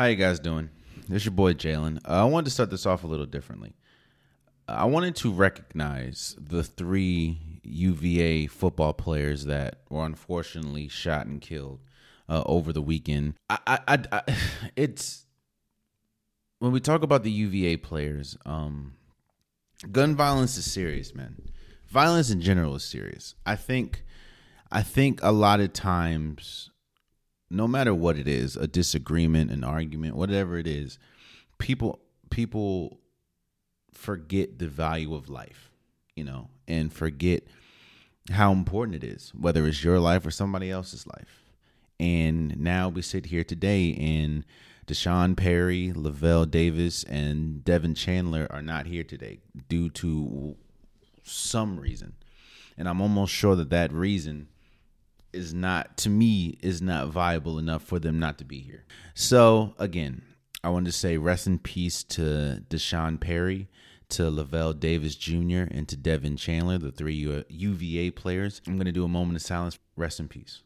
How you guys doing? This your boy Jalen. Uh, I wanted to start this off a little differently. I wanted to recognize the three UVA football players that were unfortunately shot and killed uh, over the weekend. I, I, I, it's when we talk about the UVA players. Um, gun violence is serious, man. Violence in general is serious. I think, I think a lot of times no matter what it is, a disagreement, an argument, whatever it is, people people forget the value of life, you know, and forget how important it is, whether it's your life or somebody else's life. And now we sit here today and D'Sean Perry, Lavelle Davis, and Devin Chandler are not here today due to some reason. And I'm almost sure that that reason is not to me is not viable enough for them not to be here. So again, I want to say rest in peace to D'Sean Perry, to Lavelle Davis Jr., and to Devin Chandler, the three UVA players. I'm going to do a moment of silence. Rest in peace.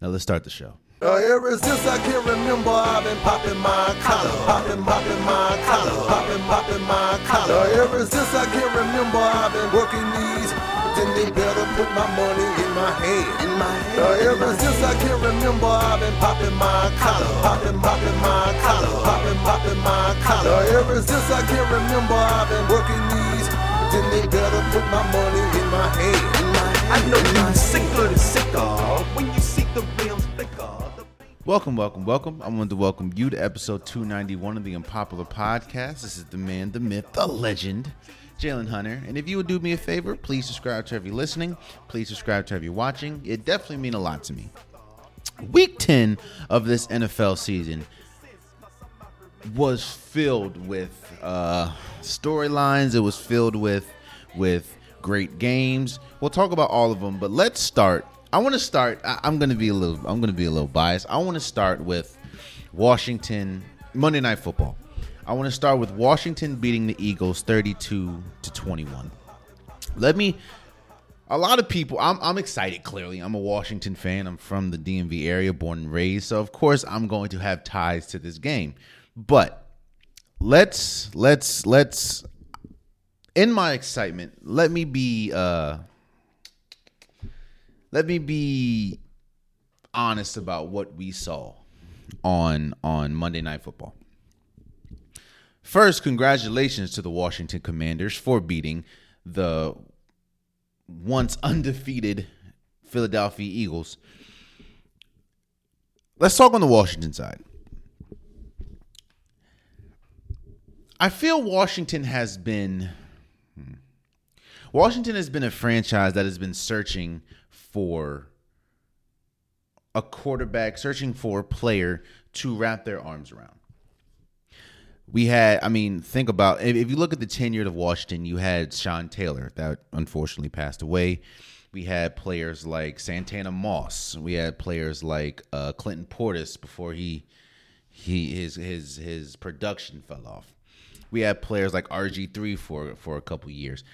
Now let's start the show. Uh, ever since I can remember, I've been popping my collar, popping, popping my collar, popping, popping my collar. Uh, ever since I can remember, I've been working these. Then they better put my money in my hand. In my hand. Uh, ever since I can remember, I've been popping my collar, popping, popping my collar, popping, popping my collar. Uh, ever since I can remember, I've been working these. Then they better put my money in my hand. In my hand. I know you're sicker than sicker when you see the rims thicker. Welcome, welcome, welcome. I wanted to welcome you to episode 291 of the Unpopular Podcast. This is the man, the myth, the legend, Jalen Hunter. And if you would do me a favor, please subscribe to every listening. Please subscribe to every watching. It definitely mean a lot to me. Week 10 of this NFL season was filled with uh, storylines. It was filled with with great games. We'll talk about all of them, but let's start I want to start. I, am going to be a little. I'm going to be a little biased. I want to start with Washington Monday Night Football. I want to start with Washington beating the Eagles 32 to 21. Let me. A lot of people. I'm, I'm excited. Clearly, I'm a Washington fan. I'm from the DMV area, born and raised. So of course, I'm going to have ties to this game. But let's let's let's. In my excitement, let me be. uh let me be honest about what we saw on on Monday Night Football. First, congratulations to the Washington Commanders for beating the once undefeated Philadelphia Eagles. Let's talk on the Washington side. I feel Washington has been hmm, Washington has been a franchise that has been searching for a quarterback, searching for a player to wrap their arms around. We had, I mean, think about if you look at the tenure of Washington, you had Sean Taylor that unfortunately passed away. We had players like Santana Moss. We had players like uh, Clinton Portis before he he his his his production fell off. We had players like RG three for for a couple years.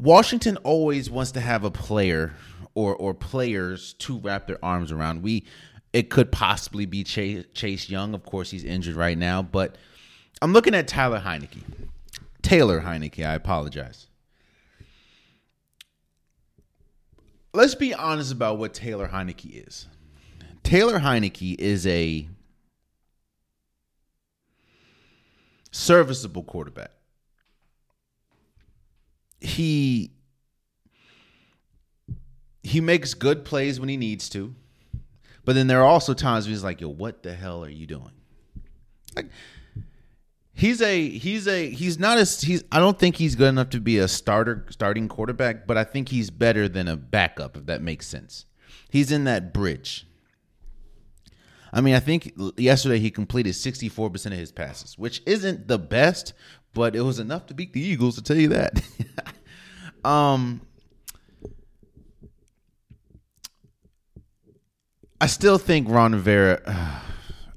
Washington always wants to have a player or or players to wrap their arms around. We it could possibly be Chase, Chase Young. Of course, he's injured right now, but I'm looking at Tyler Heinicke. Taylor Heinicke, I apologize. Let's be honest about what Taylor Heinicke is. Taylor Heinicke is a serviceable quarterback he he makes good plays when he needs to, but then there are also times where he's like, "Yo, what the hell are you doing?" Like he's a he's a he's not as he's I don't think he's good enough to be a starter starting quarterback, but I think he's better than a backup if that makes sense. He's in that bridge. I mean, I think yesterday he completed 64% of his passes, which isn't the best, but it was enough to beat the Eagles to tell you that. um, I still think Ron Rivera.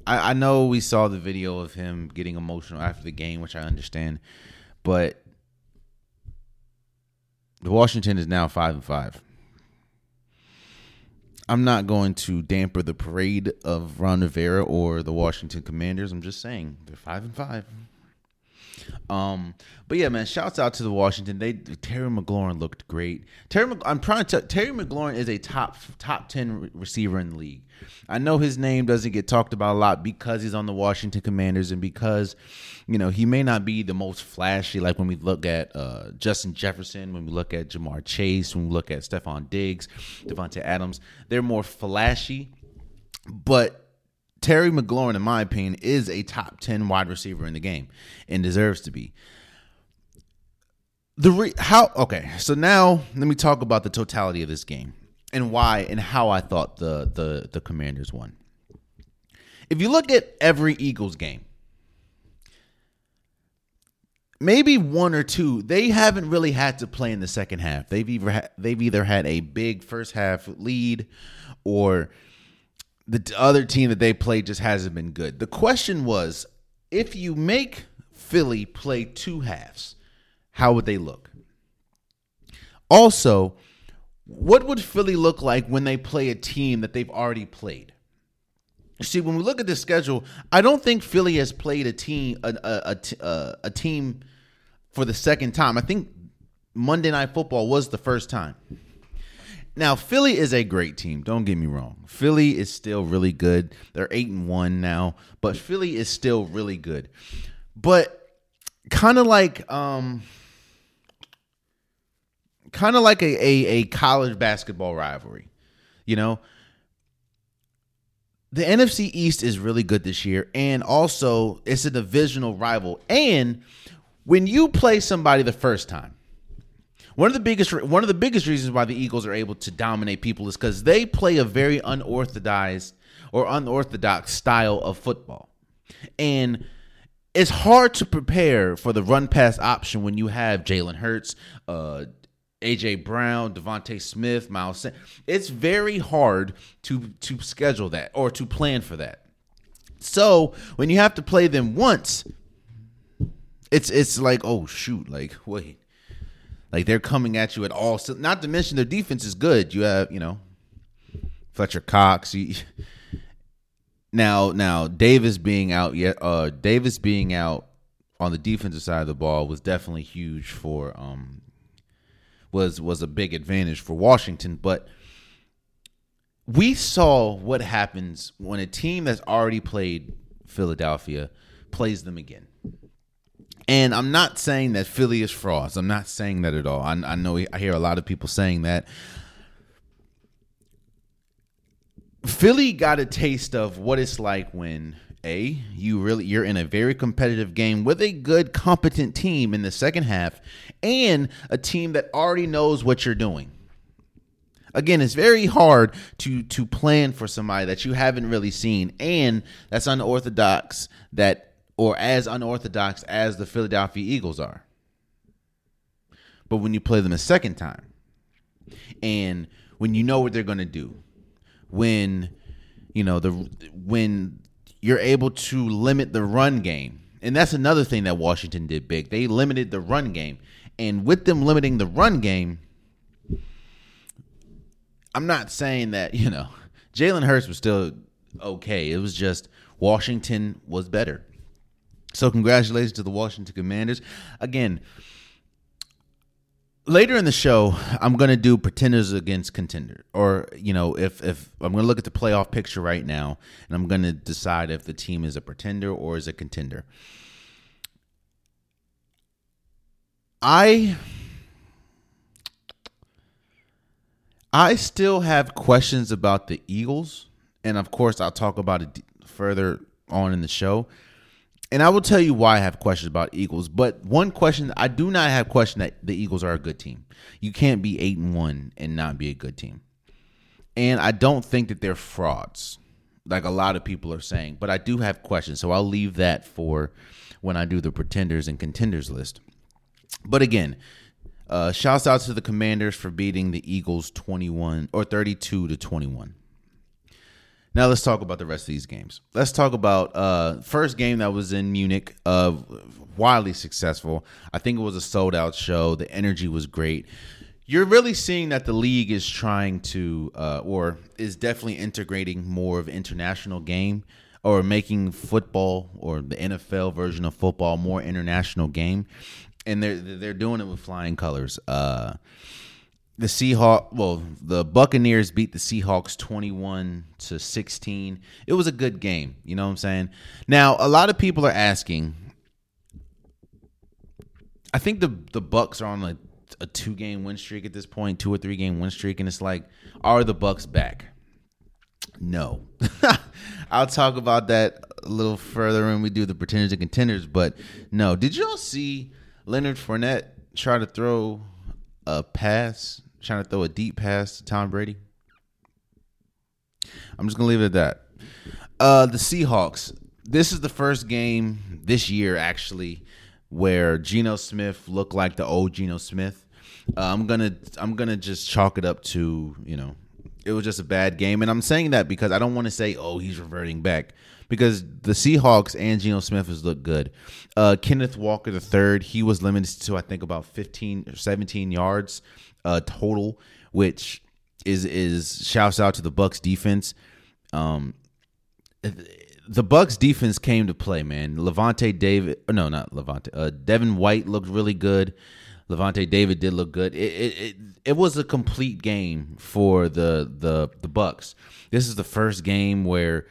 I, I know we saw the video of him getting emotional after the game, which I understand, but the Washington is now five and five. I'm not going to damper the parade of Ron Rivera or the Washington Commanders. I'm just saying they're five and five. Um, but yeah, man, shouts out to the Washington. They Terry McLaurin looked great. Terry, I'm trying to. Terry McLaurin is a top top ten receiver in the league. I know his name doesn't get talked about a lot because he's on the Washington Commanders and because you know he may not be the most flashy. Like when we look at uh, Justin Jefferson, when we look at Ja'Marr Chase, when we look at Stefon Diggs, Davante Adams, they're more flashy, but Terry McLaurin, in my opinion, is a top 10 wide receiver in the game and deserves to be. The re- how okay, so now let me talk about the totality of this game and why and how I thought the the the Commanders won. If you look at every Eagles game, maybe one or two, they haven't really had to play in the second half. They've either ha- they've either had a big first half lead or the other team that they played just hasn't been good. The question was if you make Philly play two halves, how would they look? Also, what would Philly look like when they play a team that they've already played? See, when we look at the schedule, I don't think Philly has played a team a, a, a, a team for the second time. I think Monday Night Football was the first time. Now, Philly is a great team. Don't get me wrong. Philly is still really good. They're eight and one now, but Philly is still really good. But kind of like um kind of like a, a, a college basketball rivalry. You know, the NFC East is really good this year, and also it's a divisional rival. And when you play somebody the first time, one of the biggest one of the biggest reasons why the Eagles are able to dominate people is because they play a very unorthodox or unorthodox style of football, and it's hard to prepare for the run pass option when you have Jalen Hurts, uh, AJ Brown, DeVonta Smith, Miles. It's very hard to to schedule that or to plan for that. So when you have to play them once, it's it's like oh shoot, like wait, like they're coming at you at all. Not to mention their defense is good. You have you know Fletcher Cox. You, now now Davis being out yet uh Davis being out on the defensive side of the ball was definitely huge for um was was a big advantage for Washington, but we saw what happens when a team that's already played Philadelphia plays them again. And I'm not saying that Philly is frauds. I'm not saying that at all. I, I know I hear a lot of people saying that. Philly got a taste of what it's like when a you really you're in a very competitive game with a good competent team in the second half and a team that already knows what you're doing. Again, it's very hard to to plan for somebody that you haven't really seen and that's unorthodox that or as unorthodox as the Philadelphia Eagles are. But when you play them a second time, and when you know what they're going to do, when you know the when you're able to limit the run game, and that's another thing that Washington did big. They limited the run game, and with them limiting the run game, I'm not saying that you know Jalen Hurts was still okay. It was just Washington was better. So congratulations to the Washington Commanders. Again, later in the show, I'm gonna do pretenders against contender, or you know, if if I'm gonna look at the playoff picture right now, and I'm gonna decide if the team is a pretender or is a contender. I I still have questions about the Eagles, and of course, I'll talk about it further on in the show and I will tell you why I have questions about Eagles. But one question I do not have question that the Eagles are a good team. You can't be eight and one and not be a good team. And I don't think that they're frauds, like a lot of people are saying. But I do have questions, so I'll leave that for when I do the pretenders and contenders list. But again, uh, shouts out to the Commanders for beating the Eagles twenty one or thirty two to twenty one. Now let's talk about the rest of these games. Let's talk about uh first game that was in Munich, uh wildly successful. I think it was a sold out show. The energy was great. You're really seeing that the league is trying to uh or is definitely integrating more of international game or making football or the NFL version of football more international game. And they're they're doing it with flying colors. Uh the Seahawks, well, the Buccaneers beat the Seahawks 21 to 16. It was a good game, you know what I'm saying? Now, a lot of people are asking I think the the Bucks are on a, a two game win streak at this point, two or three game win streak and it's like are the Bucks back? No. I'll talk about that a little further when we do the pretenders and contenders, but no. Did y'all see Leonard Fournette try to throw a pass, trying to throw a deep pass to Tom Brady. I'm just gonna leave it at that. Uh, the Seahawks. This is the first game this year, actually, where Geno Smith looked like the old Geno Smith. Uh, I'm gonna I'm gonna just chalk it up to you know it was just a bad game, and I'm saying that because I don't want to say oh he's reverting back because the Seahawks and Geno Smith has looked good. Uh, Kenneth Walker the third, he was limited to I think about 15 or 17 yards uh, total, which is is shouts out to the Bucks defense. Um, the Bucks defense came to play, man. Lavonte David, no, not Lavonte. Uh, Devin White looked really good. Lavonte David did look good. It, it, it it was a complete game for the the the Bucks. This is the first game where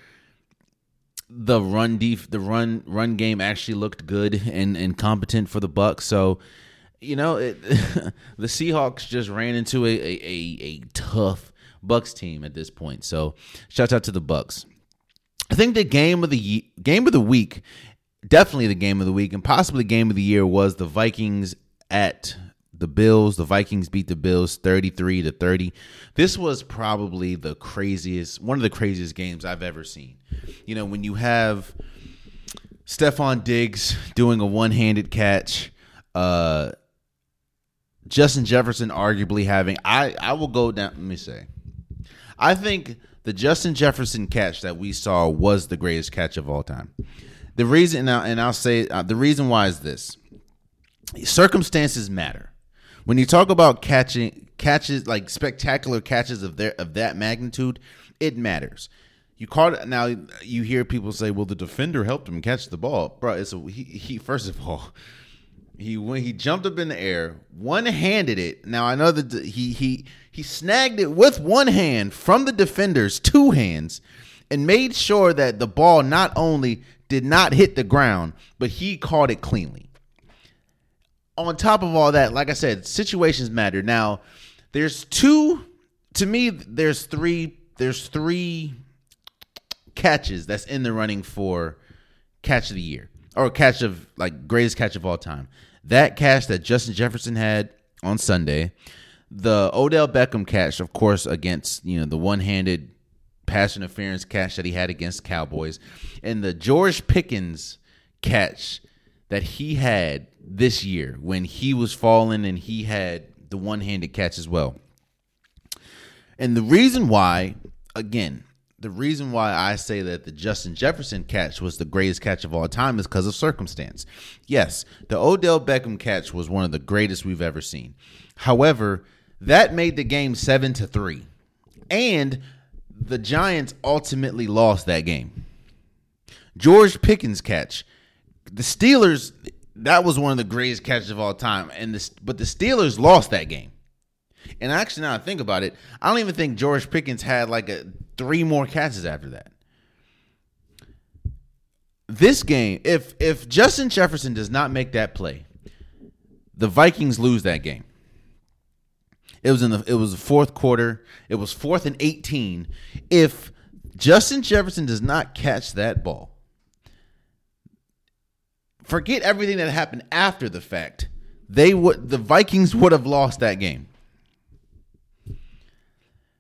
the run def- the run run game actually looked good and and competent for the Bucks. So, you know, it, the Seahawks just ran into a, a, a a tough Bucks team at this point. So, shout out to the Bucks. I think the game of the game of the week, definitely the game of the week, and possibly game of the year was the Vikings at the Bills. The Vikings beat the Bills 33 to 30. This was probably the craziest, one of the craziest games I've ever seen. You know, when you have Stefon Diggs doing a one-handed catch, uh Justin Jefferson arguably having I I will go down let me say. I think the Justin Jefferson catch that we saw was the greatest catch of all time. The reason now and I'll say uh, the reason why is this. Circumstances matter when you talk about catching catches like spectacular catches of their of that magnitude, it matters. You caught now. You hear people say, "Well, the defender helped him catch the ball, bro." It's a he. he first of all, he when he jumped up in the air, one handed it. Now I know that he he he snagged it with one hand from the defender's two hands, and made sure that the ball not only did not hit the ground, but he caught it cleanly on top of all that, like I said, situations matter. Now, there's two to me there's three there's three catches that's in the running for catch of the year or catch of like greatest catch of all time. That catch that Justin Jefferson had on Sunday, the Odell Beckham catch, of course, against you know the one-handed pass interference catch that he had against Cowboys, and the George Pickens catch that he had this year when he was falling and he had the one handed catch as well. And the reason why, again, the reason why I say that the Justin Jefferson catch was the greatest catch of all time is because of circumstance. Yes, the Odell Beckham catch was one of the greatest we've ever seen. However, that made the game 7 to 3. And the Giants ultimately lost that game. George Pickens catch the Steelers, that was one of the greatest catches of all time. And this, but the Steelers lost that game. And actually, now I think about it, I don't even think George Pickens had like a three more catches after that. This game, if if Justin Jefferson does not make that play, the Vikings lose that game. It was in the it was the fourth quarter. It was fourth and 18. If Justin Jefferson does not catch that ball, forget everything that happened after the fact. They would the Vikings would have lost that game.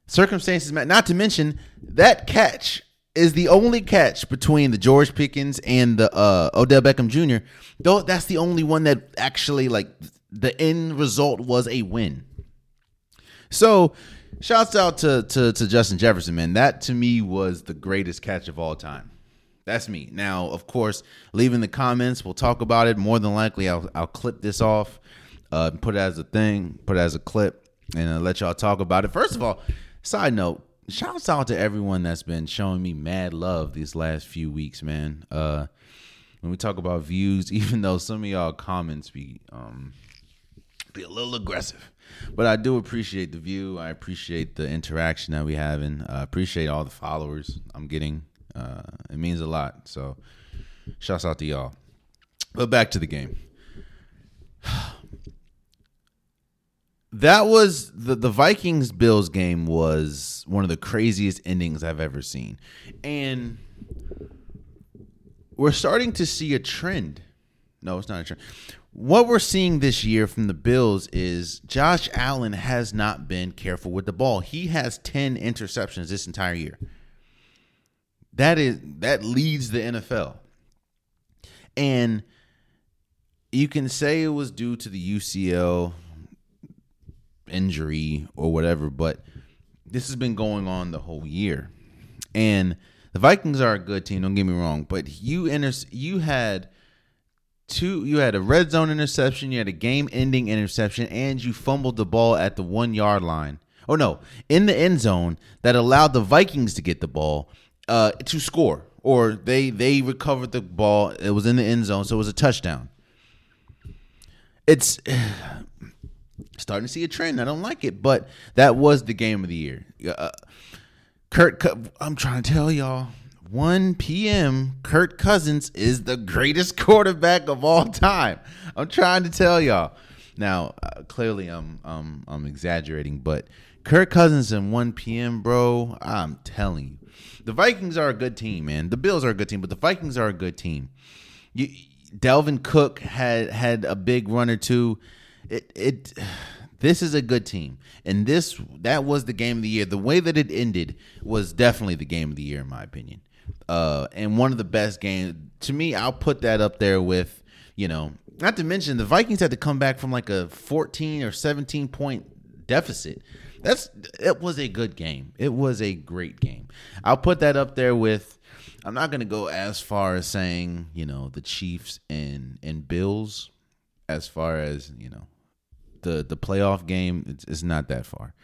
Circumstances not to mention that catch is the only catch between the George Pickens and the uh, Odell Beckham Jr. Though that's the only one that actually like the end result was a win. So, shouts out to, to to Justin Jefferson, man. That to me was the greatest catch of all time. That's me. Now, of course, leave in the comments. We'll talk about it. More than likely, I'll I'll clip this off, uh, put it as a thing, put it as a clip, and uh, let y'all talk about it. First of all, side note, shouts out to everyone that's been showing me mad love these last few weeks, man. Uh, when we talk about views, even though some of y'all comments be um be a little aggressive. But I do appreciate the view. I appreciate the interaction that we having. I appreciate all the followers I'm getting. Uh, it means a lot. So, shouts out to y'all. But back to the game. That was the the Vikings Bills game was one of the craziest endings I've ever seen. And we're starting to see a trend. No, it's not a trend what we're seeing this year from the Bills is Josh Allen has not been careful with the ball. He has 10 interceptions this entire year. That is that leads the NFL. And you can say it was due to the UCL injury or whatever, but this has been going on the whole year. And the Vikings are a good team, don't get me wrong, but you inter- you had two you had a red zone interception, you had a game ending interception, and you fumbled the ball at the one yard line. Oh no, in the end zone that allowed the Vikings to get the ball uh, to score. Or they they recovered the ball. It was in the end zone, so it was a touchdown. It's starting to see a trend. I don't like it, but that was the game of the year. Uh, Kurt, I'm trying to tell y'all, 1 p.m., Kirk Cousins is the greatest quarterback of all time. I'm trying to tell y'all. Now, uh, clearly, I'm um, I'm exaggerating, but Kirk Cousins and 1 p.m., bro. I'm telling you, the Vikings are a good team, man. The Bills are a good team, but the Vikings are a good team. You, Dalvin Cook had had a big run or two. It it this is a good team, and this that was the game of the year. The way that it ended was definitely the game of the year, in my opinion uh, and one of the best games to me. I'll put that up there with you know, not to mention the Vikings had to come back from like a 14 or 17 point deficit. That's it was a good game. It was a great game. I'll put that up there with. I'm not going to go as far as saying you know the Chiefs and and Bills, as far as you know the the playoff game. It's, it's not that far,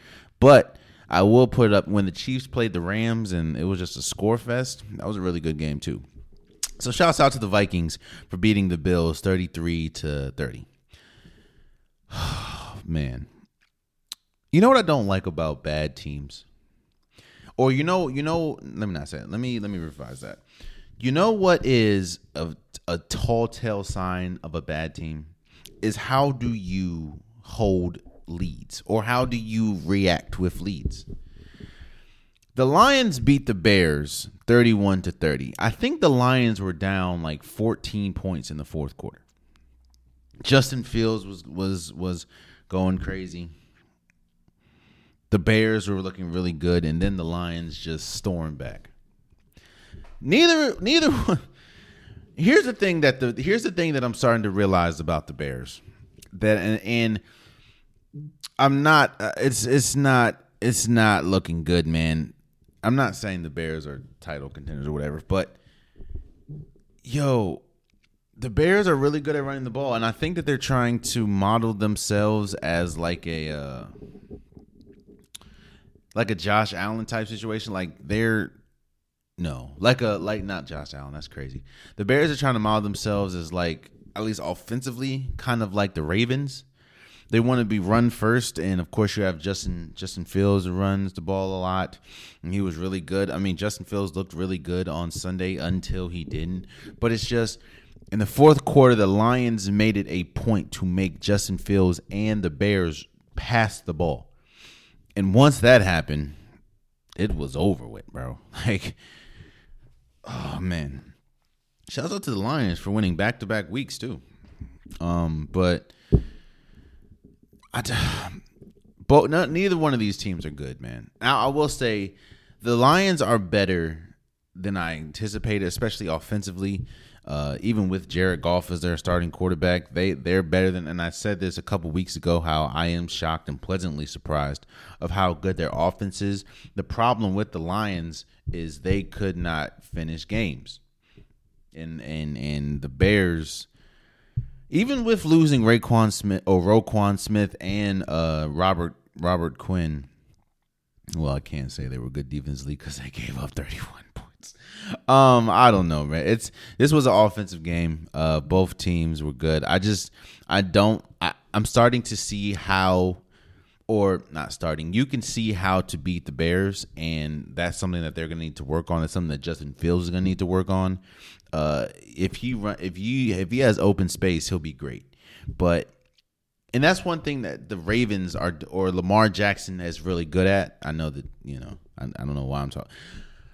but I will put up when the Chiefs played the Rams and it was just a score fest. That was a really good game too. So shouts out to the Vikings for beating the Bills 33 to 30. Man. You know what I don't like about bad teams? Or you know, you know, let me not say it. Let me let me revise that. You know what is a, a tall tale sign of a bad team? Is how do you hold leads or how do you react with leads? The Lions beat the Bears 31 to 30. I think the Lions were down like 14 points in the fourth quarter. Justin Fields was was was going crazy. The Bears were looking really good and then the Lions just stormed back. Neither neither one Here's the thing that the here's the thing that I'm starting to realize about the Bears. That and, and I'm not. Uh, it's it's not it's not looking good, man. I'm not saying the Bears are title contenders or whatever, but yo, the Bears are really good at running the ball, and I think that they're trying to model themselves as like a uh, like a Josh Allen type situation. Like they're no, like a like not Josh Allen. That's crazy. The Bears are trying to model themselves as like at least offensively, kind of like the Ravens they want to be run first, and of course you have Justin Justin Fields who runs the ball a lot, and he was really good. I mean, Justin Fields looked really good on Sunday until he didn't. But it's just in the fourth quarter, the Lions made it a point to make Justin Fields and the Bears pass the ball, and once that happened, it was over with, bro. Like, oh man. Shout out to the Lions for winning back to back weeks too. Um, but I, but not, neither one of these teams are good, man. Now I will say the Lions are better than I anticipated, especially offensively. Uh, even with Jared Goff as their starting quarterback, they they're better than. And I said this a couple weeks ago how I am shocked and pleasantly surprised of how good their offense is. The problem with the Lions is they could not finish games, and and and the Bears, even with losing Raekwon Smith or Roquan Smith and uh, Robert Robert Quinn. Well, I can't say they were good defensively because they gave up 31 points. Um, I don't know, man. It's this was an offensive game. Uh, both teams were good. I just I don't. I, I'm starting to see how, or not starting. You can see how to beat the Bears, and that's something that they're going to need to work on. It's something that Justin Fields is going to need to work on. Uh, if he run, if you if he has open space, he'll be great. But and that's one thing that the Ravens are or Lamar Jackson is really good at. I know that you know. I, I don't know why I'm talking.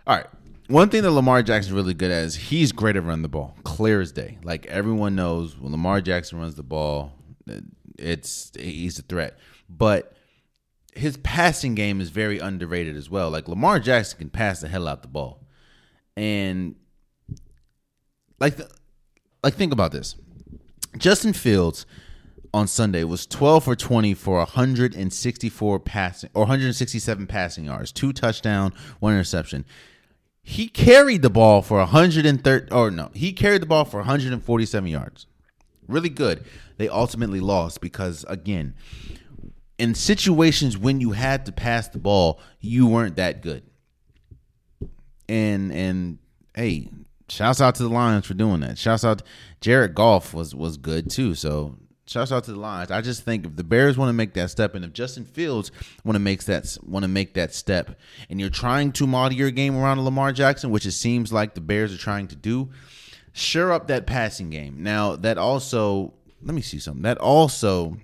All right, one thing that Lamar Jackson is really good at is he's great at running the ball, clear as day. Like everyone knows, when Lamar Jackson runs the ball, it's he's a threat. But his passing game is very underrated as well. Like Lamar Jackson can pass the hell out the ball, and like, like think about this: Justin Fields on Sunday was 12 for 20 for 164 passing or 167 passing yards, two touchdown, one interception. He carried the ball for 130 or no, he carried the ball for 147 yards. Really good. They ultimately lost because again, in situations when you had to pass the ball, you weren't that good. And and hey, shouts out to the Lions for doing that. Shouts out Jared Goff was was good too. So Shouts out to the Lions. I just think if the Bears want to make that step, and if Justin Fields want to make that want to make that step, and you're trying to model your game around Lamar Jackson, which it seems like the Bears are trying to do, sure up that passing game. Now that also, let me see something. That also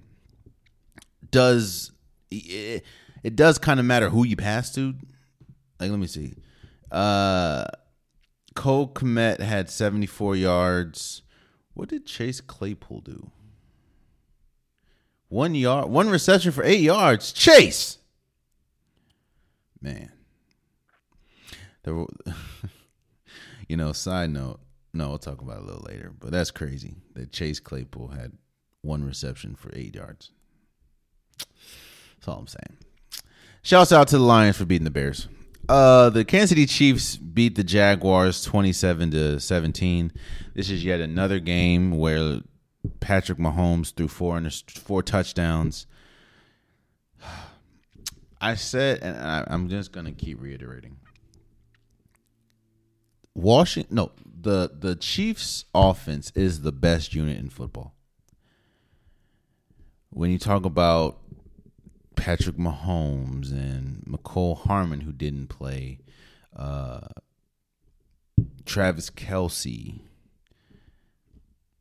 does it, it does kind of matter who you pass to. Like, let me see. Uh, Cole Kmet had 74 yards. What did Chase Claypool do? One yard, one reception for eight yards. Chase. Man. The, you know, side note, no, we'll talk about it a little later, but that's crazy that Chase Claypool had one reception for eight yards. That's all I'm saying. Shouts out to the Lions for beating the Bears. Uh, the Kansas City Chiefs beat the Jaguars 27 to 17. This is yet another game where Patrick Mahomes threw four four touchdowns. I said, and I, I'm just gonna keep reiterating. Washington, no, the the Chiefs' offense is the best unit in football. When you talk about Patrick Mahomes and Mecole Hardman, who didn't play, uh, Travis Kelce.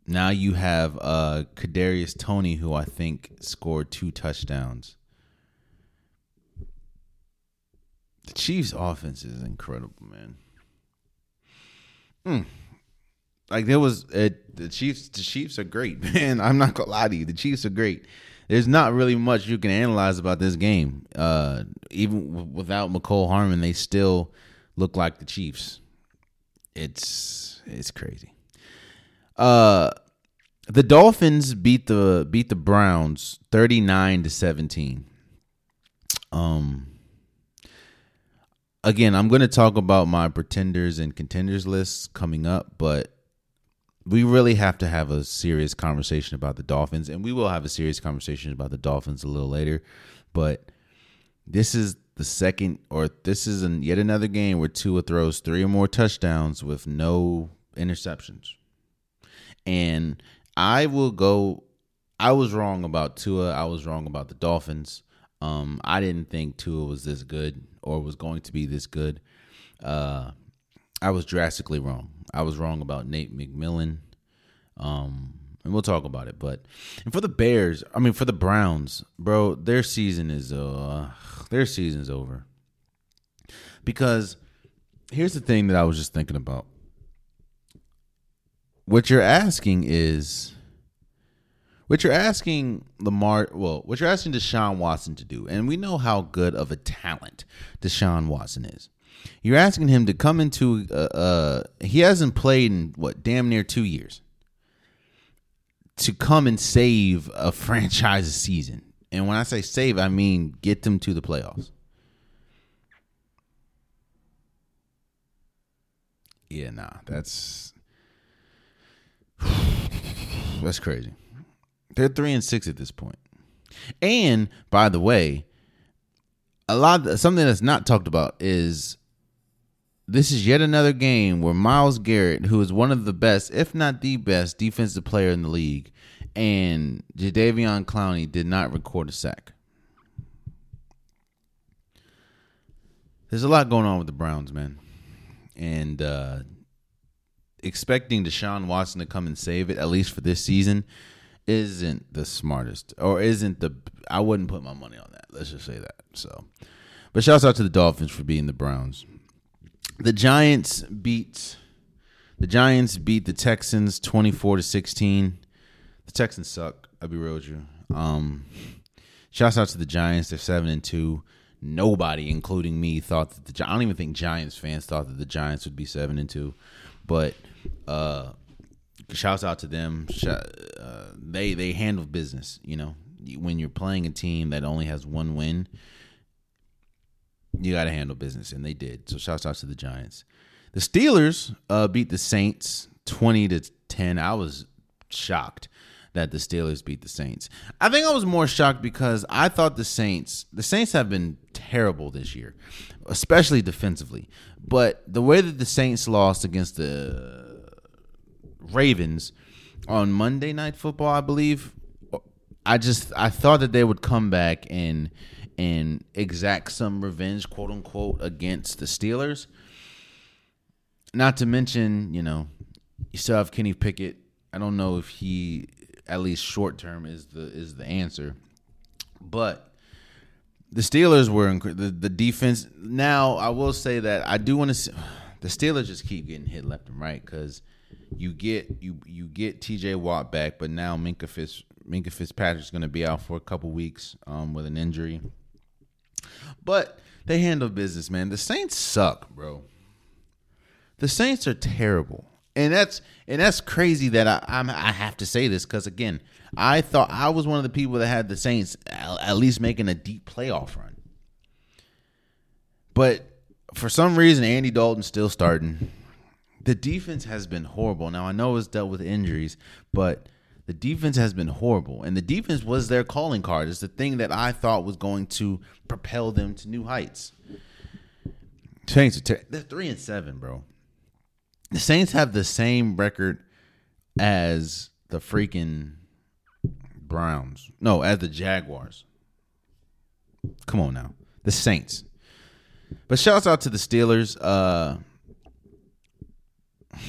now you have uh Kadarius Toney, who I think scored two touchdowns. The Chiefs' offense is incredible, man. Mm. Like there was the Chiefs. The Chiefs are great, man. I'm not gonna lie to you. The Chiefs are great. There's not really much you can analyze about this game. Uh, even w- without Mecole Hardman, they still look like the Chiefs. It's it's crazy. Uh, the Dolphins beat the beat the Browns 39 to 17. Um again, I'm going to talk about my pretenders and contenders lists coming up, but we really have to have a serious conversation about the Dolphins and we will have a serious conversation about the Dolphins a little later, but this is the second or this is an, yet another game where Tua throws three or more touchdowns with no interceptions. And I will go. I was wrong about Tua. I was wrong about the Dolphins. Um, I didn't think Tua was this good or was going to be this good. Uh, I was drastically wrong. I was wrong about Nate McMillan. Um, and we'll talk about it. But and for the Bears, I mean for the Browns, bro, their season is uh their season's over. Because here's the thing that I was just thinking about what you're asking is what you're asking Lamar, well, what you're asking Deshaun Watson to do, and we know how good of a talent Deshaun Watson is. You're asking him to come into uh, uh he hasn't played in what damn near 2 years. To come and save a franchise season. And when I say save, I mean get them to the playoffs. Yeah, nah, that's that's crazy. They're three and six at this point. And by the way, a lot of, something that's not talked about is this is yet another game where Myles Garrett, who is one of the best, if not the best, defensive player in the league, and Jadeveon Clowney did not record a sack. There's a lot going on with the Browns, man. And uh, expecting Deshaun Watson to come and save it, at least for this season, isn't the smartest or isn't the I wouldn't put my money on that. Let's just say that. So but shouts out to the Dolphins for beating the Browns. The Giants beat the Giants beat the Texans 24 to 16. The Texans suck. I'll be real with you. Um shouts out to the Giants. They're 7 and 2. Nobody, including me, thought that the I don't even think Giants fans thought that the Giants would be 7 and 2. But uh shouts out to them. Uh, they they handle business. You know, when you're playing a team that only has one win, you got to handle business, and they did. So shouts out to the Giants. The Steelers uh, beat the Saints twenty to ten. I was shocked that the Steelers beat the Saints. I think I was more shocked because I thought the Saints the Saints have been terrible this year, especially defensively. But the way that the Saints lost against the Ravens on Monday Night Football, I believe. I just I thought that they would come back and and exact some revenge, quote unquote, against the Steelers. Not to mention, you know, you still have Kenny Pickett. I don't know if he, at least short term, is the is the answer, but the Steelers were the the defense. Now I will say that I do want to. The Steelers just keep getting hit left and right because you get you you get T.J. Watt back, but now Minkah Fitz Minkah Fitzpatrick's going to be out for a couple weeks um, with an injury. But they handle business, man. The Saints suck, bro. The Saints are terrible, and that's and that's crazy that I I'm, i have to say this because again, I thought I was one of the people that had the Saints at least making a deep playoff run, but for some reason Andy Dalton's still starting the defense has been horrible. Now I know it's dealt with injuries, but the defense has been horrible, and the defense was their calling card. It's the thing that I thought was going to propel them to new heights. Saints they're three and seven, bro. The Saints have the same record as the freaking Browns. No, as the Jaguars. Come on now, the Saints. But shouts out to the Steelers. Uh,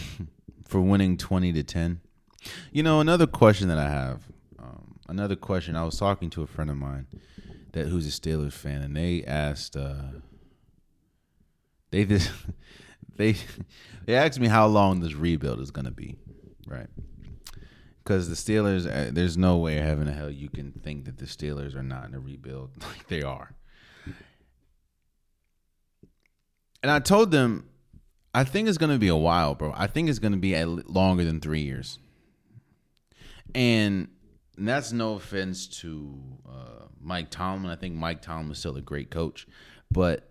for winning 20 to 10. You know, another question that I have, um, another question. I was talking to a friend of mine that who's a Steelers fan, and they asked, uh, they just, they, they asked me how long this rebuild is going to be, right? Because the Steelers, uh, there's no way heaven and hell you can think that the Steelers are not in a rebuild like they are. And I told them I think it's going to be a while, bro. I think it's going to be a, longer than three years. And that's no offense to uh, Mike Tomlin. I think Mike Tomlin is still a great coach. But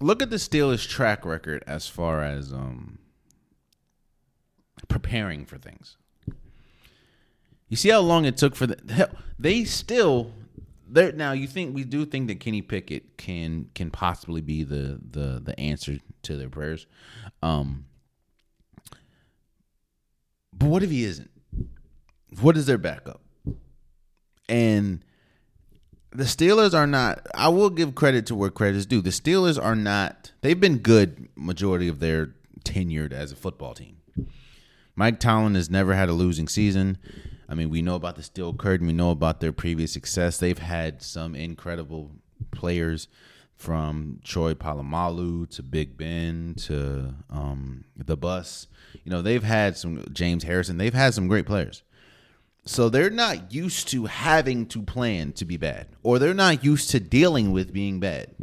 look at the Steelers' track record as far as um, preparing for things. You see how long it took for the hell, they still there now you think we do think that Kenny Pickett can can possibly be the the the answer to their prayers. Um but what if he isn't? What is their backup? And the Steelers are not I will give credit to where credit is due. The Steelers are not they've been good majority of their tenured as a football team. Mike Tomlin has never had a losing season. I mean, we know about the steel curtain. We know about their previous success. They've had some incredible players from Troy Polamalu to Big Ben to um, the Bus. You know, they've had some James Harrison. They've had some great players. So they're not used to having to plan to be bad, or they're not used to dealing with being bad.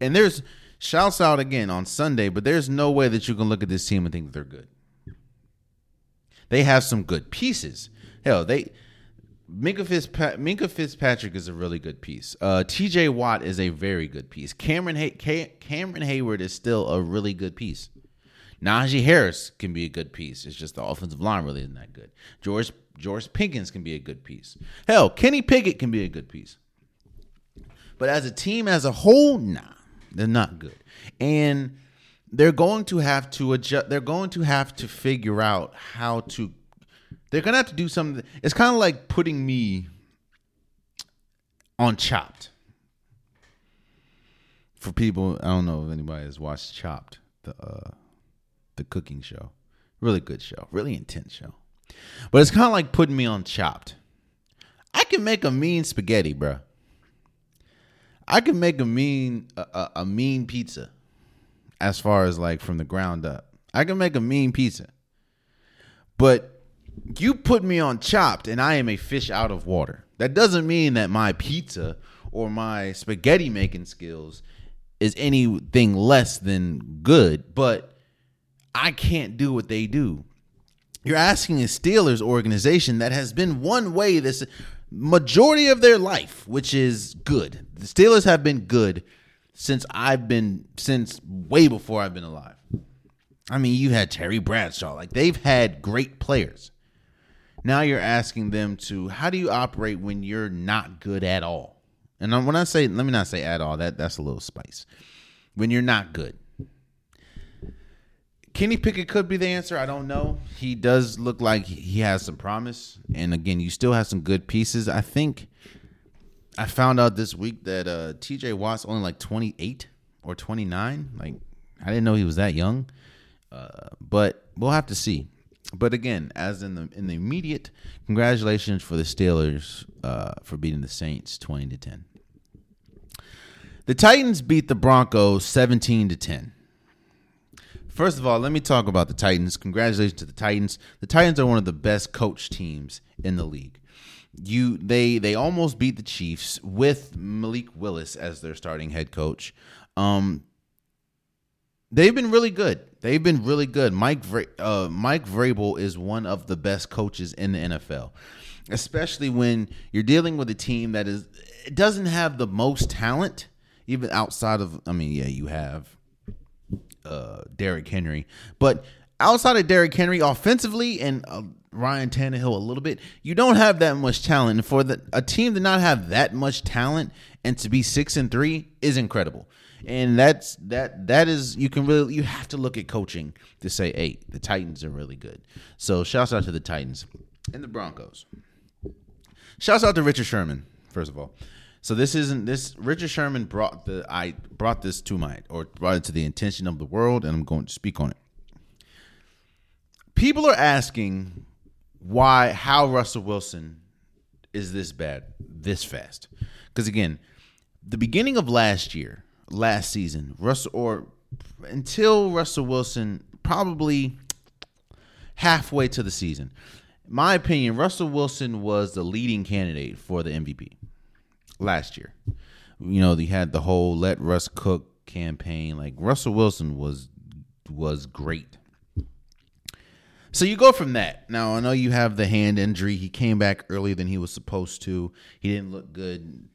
And there's Shouts out again on Sunday, but there's no way that you can look at this team and think they're good. They have some good pieces. Hell, they Minkah, Fitzpa- Minkah Fitzpatrick is a really good piece. Uh, T.J. Watt is a very good piece. Cameron Hay- Cameron Heyward is still a really good piece. Najee Harris can be a good piece. It's just the offensive line really isn't that good. George George Pickens can be a good piece. Hell, Kenny Pickett can be a good piece. But as a team as a whole, nah. They're not good. And they're going to have to adjust they're going to have to figure out how to they're gonna have to do something it's kind of like putting me on chopped for people i don't know if anybody has watched chopped the uh the cooking show really good show really intense show but it's kind of like putting me on chopped i can make a mean spaghetti bro. I can make a mean a, a mean pizza as far as like from the ground up. I can make a mean pizza. But you put me on chopped and I am a fish out of water. That doesn't mean that my pizza or my spaghetti making skills is anything less than good, but I can't do what they do. You're asking a Steelers organization that has been one way this majority of their life, which is good. The Steelers have been good since I've been since way before I've been alive. I mean, you had Terry Bradshaw. Like they've had great players. Now you're asking them to how do you operate when you're not good at all? And when I say let me not say at all, that that's a little spice. When you're not good. Kenny Pickett could be the answer. I don't know. He does look like he has some promise. And again, you still have some good pieces. I think I found out this week that uh, TJ Watt's only like 28 or 29. Like, I didn't know he was that young. Uh, but we'll have to see. But again, as in the in the immediate, congratulations for the Steelers uh, for beating the Saints 20 to 10. The Titans beat the Broncos 17 to 10. First of all, let me talk about the Titans. Congratulations to the Titans. The Titans are one of the best coach teams in the league. You they they almost beat the Chiefs with Malik Willis as their starting head coach. Um, they've been really good. They've been really good. Mike uh, Mike Vrabel is one of the best coaches in the NFL, especially when you're dealing with a team that is doesn't have the most talent, even outside of. I mean, yeah, you have uh, Derrick Henry. But outside of Derrick Henry, offensively and uh, Ryan Tannehill a little bit, you don't have that much talent. And for the, a team to not have that much talent and to be six and three is incredible. And that's that that is you can really you have to look at coaching to say, hey, the Titans are really good. So shouts out to the Titans and the Broncos. Shouts out to Richard Sherman, first of all. So this isn't this. Richard Sherman brought the I brought this to my or brought it to the intention of the world, and I'm going to speak on it. People are asking why how Russell Wilson is this bad this fast because again, the beginning of last year, last season, Russell or until Russell Wilson probably halfway to the season. My opinion, Russell Wilson was the leading candidate for the MVP last year. You know, they had the whole "Let Russ Cook" campaign. Like Russell Wilson was was great. So you go from that. Now I know you have the hand injury. He came back earlier than he was supposed to. He didn't look good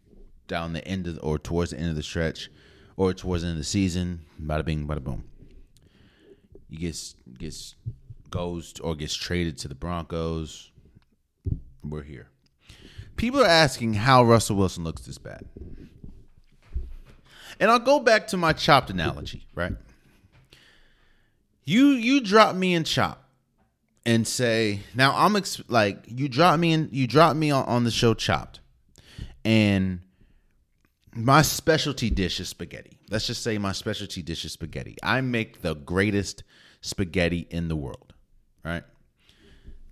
down the end of or towards the end of the stretch or towards the end of the season. Bada bing, bada boom. He gets gets goes or gets traded to the Broncos. We're here. People are asking how Russell Wilson looks this bad. And I'll go back to my chopped analogy, right? You you drop me in chop and say, now I'm ex- like you drop me in you drop me on, on the show chopped. And my specialty dish is spaghetti. Let's just say my specialty dish is spaghetti. I make the greatest spaghetti in the world, right?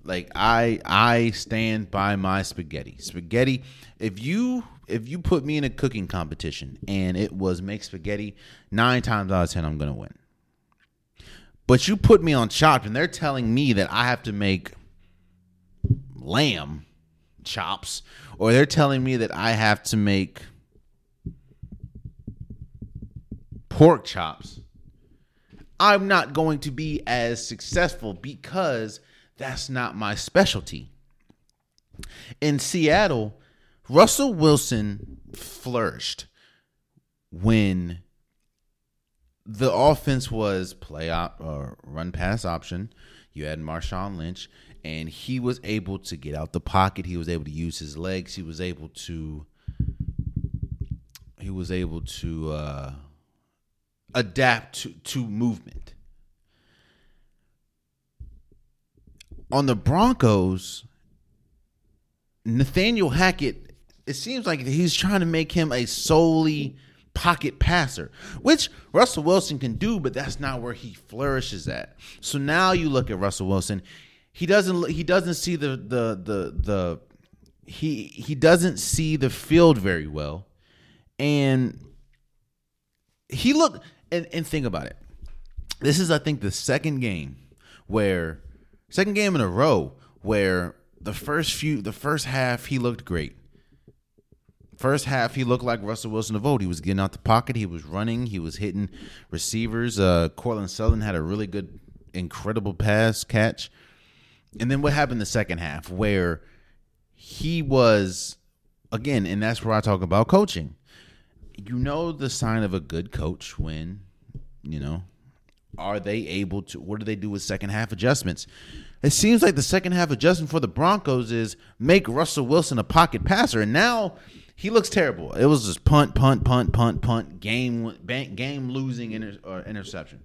Like I I stand by my spaghetti. Spaghetti. If you if you put me in a cooking competition and it was make spaghetti, nine times out of ten I'm gonna win. But you put me on chopped and they're telling me that I have to make lamb chops, or they're telling me that I have to make pork chops, I'm not going to be as successful because that's not my specialty. In Seattle, Russell Wilson flourished when the offense was play op or run pass option. You had Marshawn Lynch, and he was able to get out the pocket. He was able to use his legs. He was able to he was able to uh, adapt to, to movement. On the Broncos, Nathaniel Hackett, it seems like he's trying to make him a solely pocket passer, which Russell Wilson can do, but that's not where he flourishes at. So now you look at Russell Wilson, he doesn't he doesn't see the the the the he he doesn't see the field very well. And he looked and, and think about it. This is I think the second game where second game in a row where the first few the first half he looked great First half, he looked like Russell Wilson of old. He was getting out the pocket. He was running. He was hitting receivers. Uh, Sutherland had a really good, incredible pass catch. And then what happened the second half, where he was, again, and that's where I talk about coaching. You know the sign of a good coach when, you know, are they able to, what do they do with second half adjustments? It seems like the second half adjustment for the Broncos is make Russell Wilson a pocket passer. And now he looks terrible. It was just punt, punt, punt, punt, punt, game game losing inter, or interception.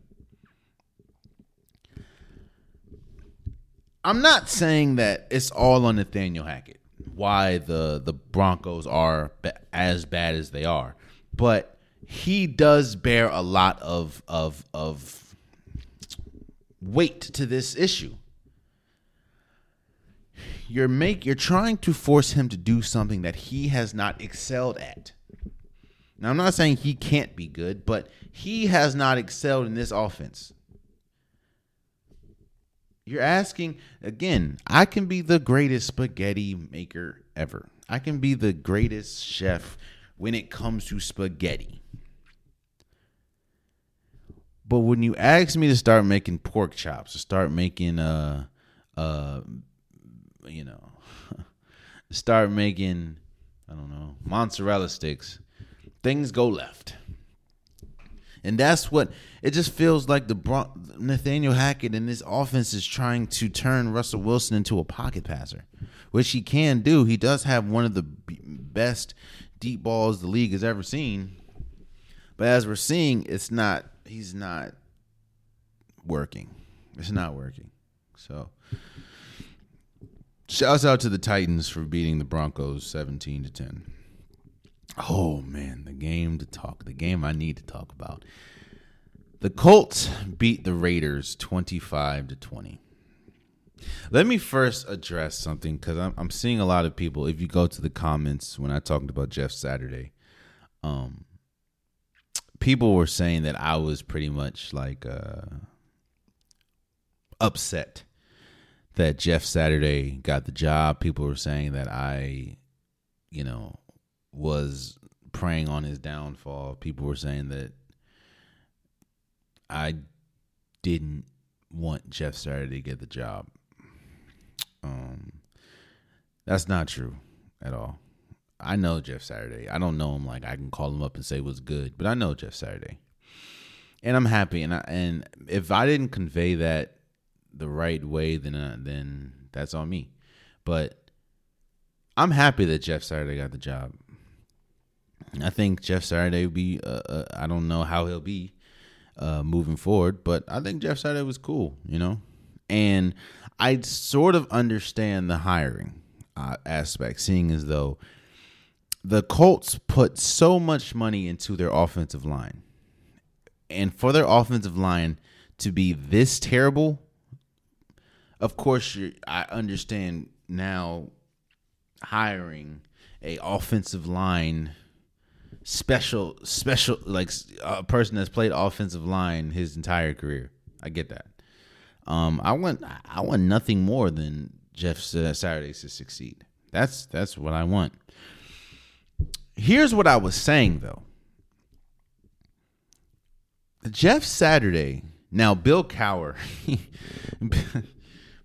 I'm not saying that it's all on Nathaniel Hackett why the the Broncos are as bad as they are, but he does bear a lot of of of weight to this issue you're make you're trying to force him to do something that he has not excelled at. Now I'm not saying he can't be good, but he has not excelled in this offense. You're asking again, I can be the greatest spaghetti maker ever. I can be the greatest chef when it comes to spaghetti. But when you ask me to start making pork chops, to start making uh uh you know, start making, I don't know, mozzarella sticks, things go left. And that's what it just feels like the Bron- Nathaniel Hackett and this offense is trying to turn Russell Wilson into a pocket passer, which he can do. He does have one of the best deep balls the league has ever seen. But as we're seeing, it's not he's not working. It's not working. So Shouts out to the Titans for beating the Broncos 17 to 10. Oh man, the game to talk, the game I need to talk about. The Colts beat the Raiders 25 to 20. Let me first address something because I'm, I'm seeing a lot of people. If you go to the comments when I talked about Jeff Saturday, um, people were saying that I was pretty much like uh, upset that Jeff Saturday got the job. People were saying that I, you know, was preying on his downfall. People were saying that I didn't want Jeff Saturday to get the job. Um, that's not true at all. I know Jeff Saturday. I don't know him like I can call him up and say what's good, but I know Jeff Saturday, and I'm happy. And I, and if I didn't convey that the right way, then uh, then that's on me. But I'm happy that Jeff Saturday got the job. I think Jeff Saturday will be. Uh, uh, I don't know how he'll be uh, moving forward, but I think Jeff Saturday was cool. You know, and I sort of understand the hiring uh, aspect, seeing as though the Colts put so much money into their offensive line, and for their offensive line to be this terrible of course, I understand now hiring a offensive line special special like a person that's played offensive line his entire career. I get that. Um, I want I want nothing more than Jeff Saturdays to succeed. That's that's what I want. Here's what I was saying though. Jeff Saturday. Now Bill Cowher.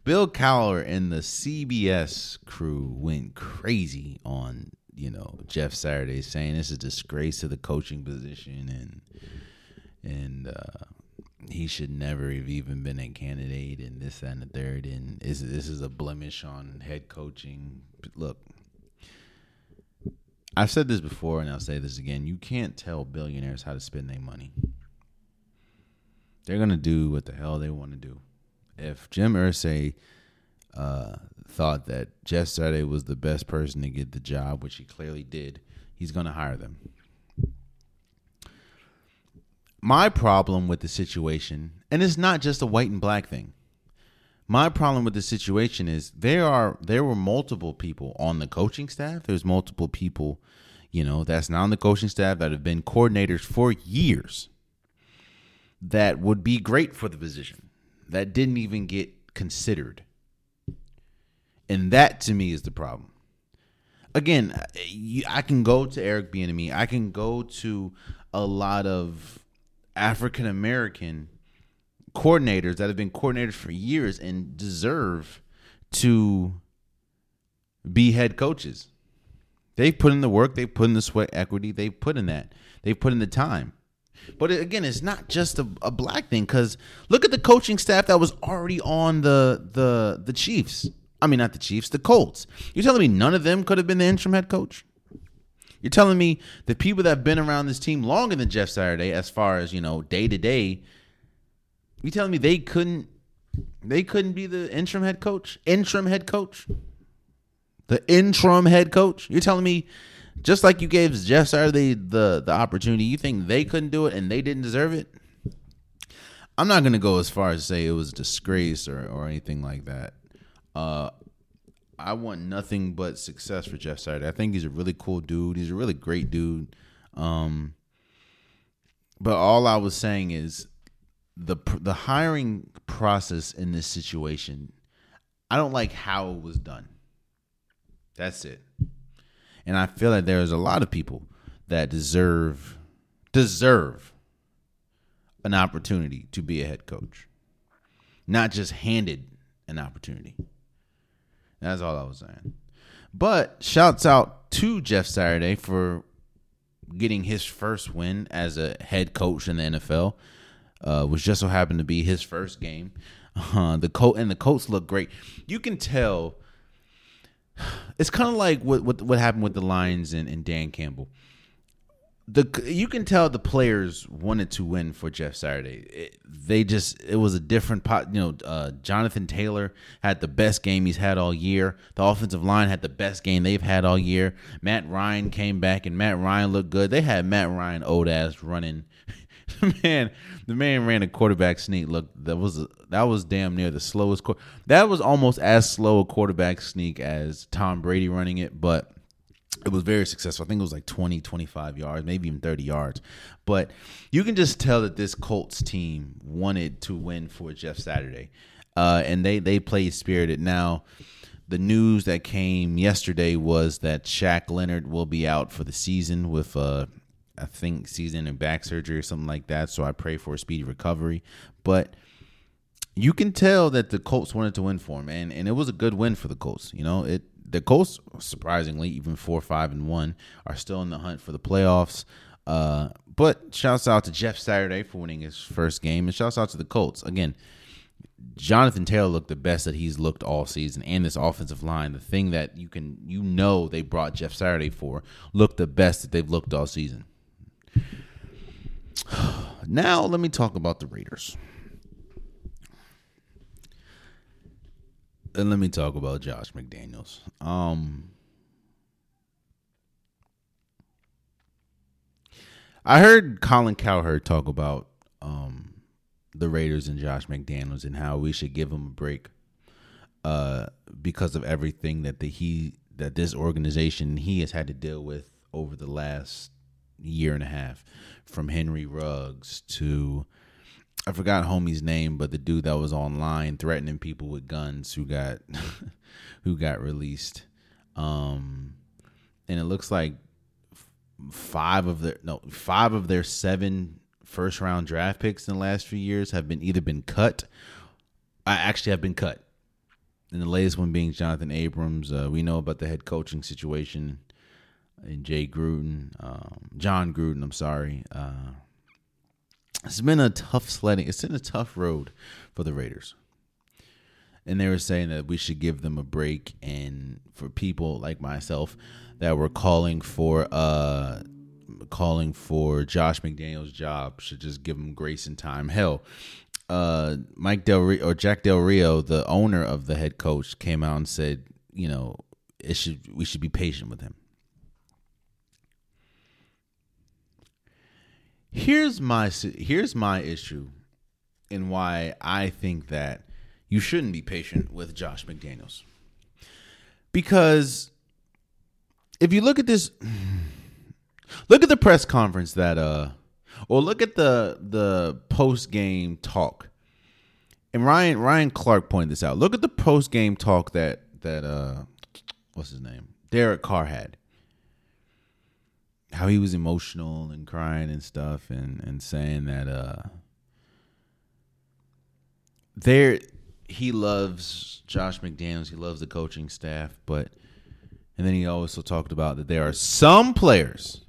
Bill Cowher and the CBS crew went crazy on, you know, Jeff Saturday saying this is a disgrace to the coaching position and and uh, he should never have even been a candidate and this that, and the third and this, this is a blemish on head coaching. Look, I've said this before and I'll say this again. You can't tell billionaires how to spend their money. They're gonna do what the hell they want to do. If Jim Irsay uh, thought that Jeff Saturday was the best person to get the job, which he clearly did, he's gonna hire them. My problem with the situation, and it's not just a white and black thing. My problem with the situation is there are there were multiple people on the coaching staff. There's multiple people, you know, that's not on the coaching staff that have been coordinators for years that would be great for the position that didn't even get considered. And that to me is the problem. Again, I can go to Eric Bieniemy. I can go to a lot of African American coordinators that have been coordinators for years and deserve to be head coaches. They've put in the work, they've put in the sweat equity, they've put in that. They've put in the time. But again, it's not just a, a black thing because look at the coaching staff that was already on the the the Chiefs. I mean, not the Chiefs, the Colts. You're telling me none of them could have been the interim head coach? You're telling me the people that have been around this team longer than Jeff Saturday, as far as you know, day to day. You telling me they couldn't they couldn't be the interim head coach? Interim head coach? The interim head coach? You're telling me just like you gave Jeff Saturday the the opportunity, you think they couldn't do it and they didn't deserve it? I'm not gonna go as far as say it was disgrace or, or anything like that. Uh, I want nothing but success for Jeff Saturday. I think he's a really cool dude. He's a really great dude. Um, but all I was saying is the the hiring process in this situation. I don't like how it was done. That's it. And I feel like there's a lot of people that deserve deserve an opportunity to be a head coach. Not just handed an opportunity. That's all I was saying. But shouts out to Jeff Saturday for getting his first win as a head coach in the NFL. Uh, which just so happened to be his first game. Uh, the coat and the coats look great. You can tell it's kind of like what, what what happened with the Lions and, and Dan Campbell. The you can tell the players wanted to win for Jeff Saturday. It, they just it was a different pot. You know, uh, Jonathan Taylor had the best game he's had all year. The offensive line had the best game they've had all year. Matt Ryan came back and Matt Ryan looked good. They had Matt Ryan old ass running man, the man ran a quarterback sneak. Look, that was that was damn near the slowest. That was almost as slow a quarterback sneak as Tom Brady running it, but it was very successful. I think it was like 20, 25 yards, maybe even 30 yards. But you can just tell that this Colts team wanted to win for Jeff Saturday. Uh, and they they played spirited. Now, the news that came yesterday was that Shaq Leonard will be out for the season with uh, I think season and back surgery or something like that. So I pray for a speedy recovery. But you can tell that the Colts wanted to win for him, and and it was a good win for the Colts. You know, it the Colts surprisingly even four five and one are still in the hunt for the playoffs. Uh, but shouts out to Jeff Saturday for winning his first game, and shouts out to the Colts again. Jonathan Taylor looked the best that he's looked all season, and this offensive line, the thing that you can you know they brought Jeff Saturday for, looked the best that they've looked all season. Now let me talk about the Raiders. And let me talk about Josh McDaniels. Um I heard Colin Cowherd talk about um the Raiders and Josh McDaniels and how we should give him a break uh because of everything that the he that this organization he has had to deal with over the last year and a half, from Henry Ruggs to I forgot homie's name, but the dude that was online threatening people with guns who got who got released. Um, and it looks like five of their no five of their seven first round draft picks in the last few years have been either been cut. I actually have been cut. And the latest one being Jonathan Abrams. Uh, we know about the head coaching situation in Jay Gruden, um, Jon Gruden. I'm sorry. Uh, it's been a tough sledding. It's been a tough road for the Raiders. And they were saying that we should give them a break, and for people like myself that were calling for uh calling for Josh McDaniels' job should just give him grace and time. Hell, uh, Mike Del Rio or Jack Del Rio, the owner of the head coach, came out and said, you know, it should we should be patient with him. Here's my here's my issue, and why I think that you shouldn't be patient with Josh McDaniels, because if you look at this, look at the press conference that uh or look at the the post game talk. And Ryan Ryan Clark pointed this out. Look at the post game talk that that uh what's his name? Derek Carr had. How he was emotional and crying and stuff and and saying that uh there he loves Josh McDaniels, he loves the coaching staff, but and then he also talked about that there are some players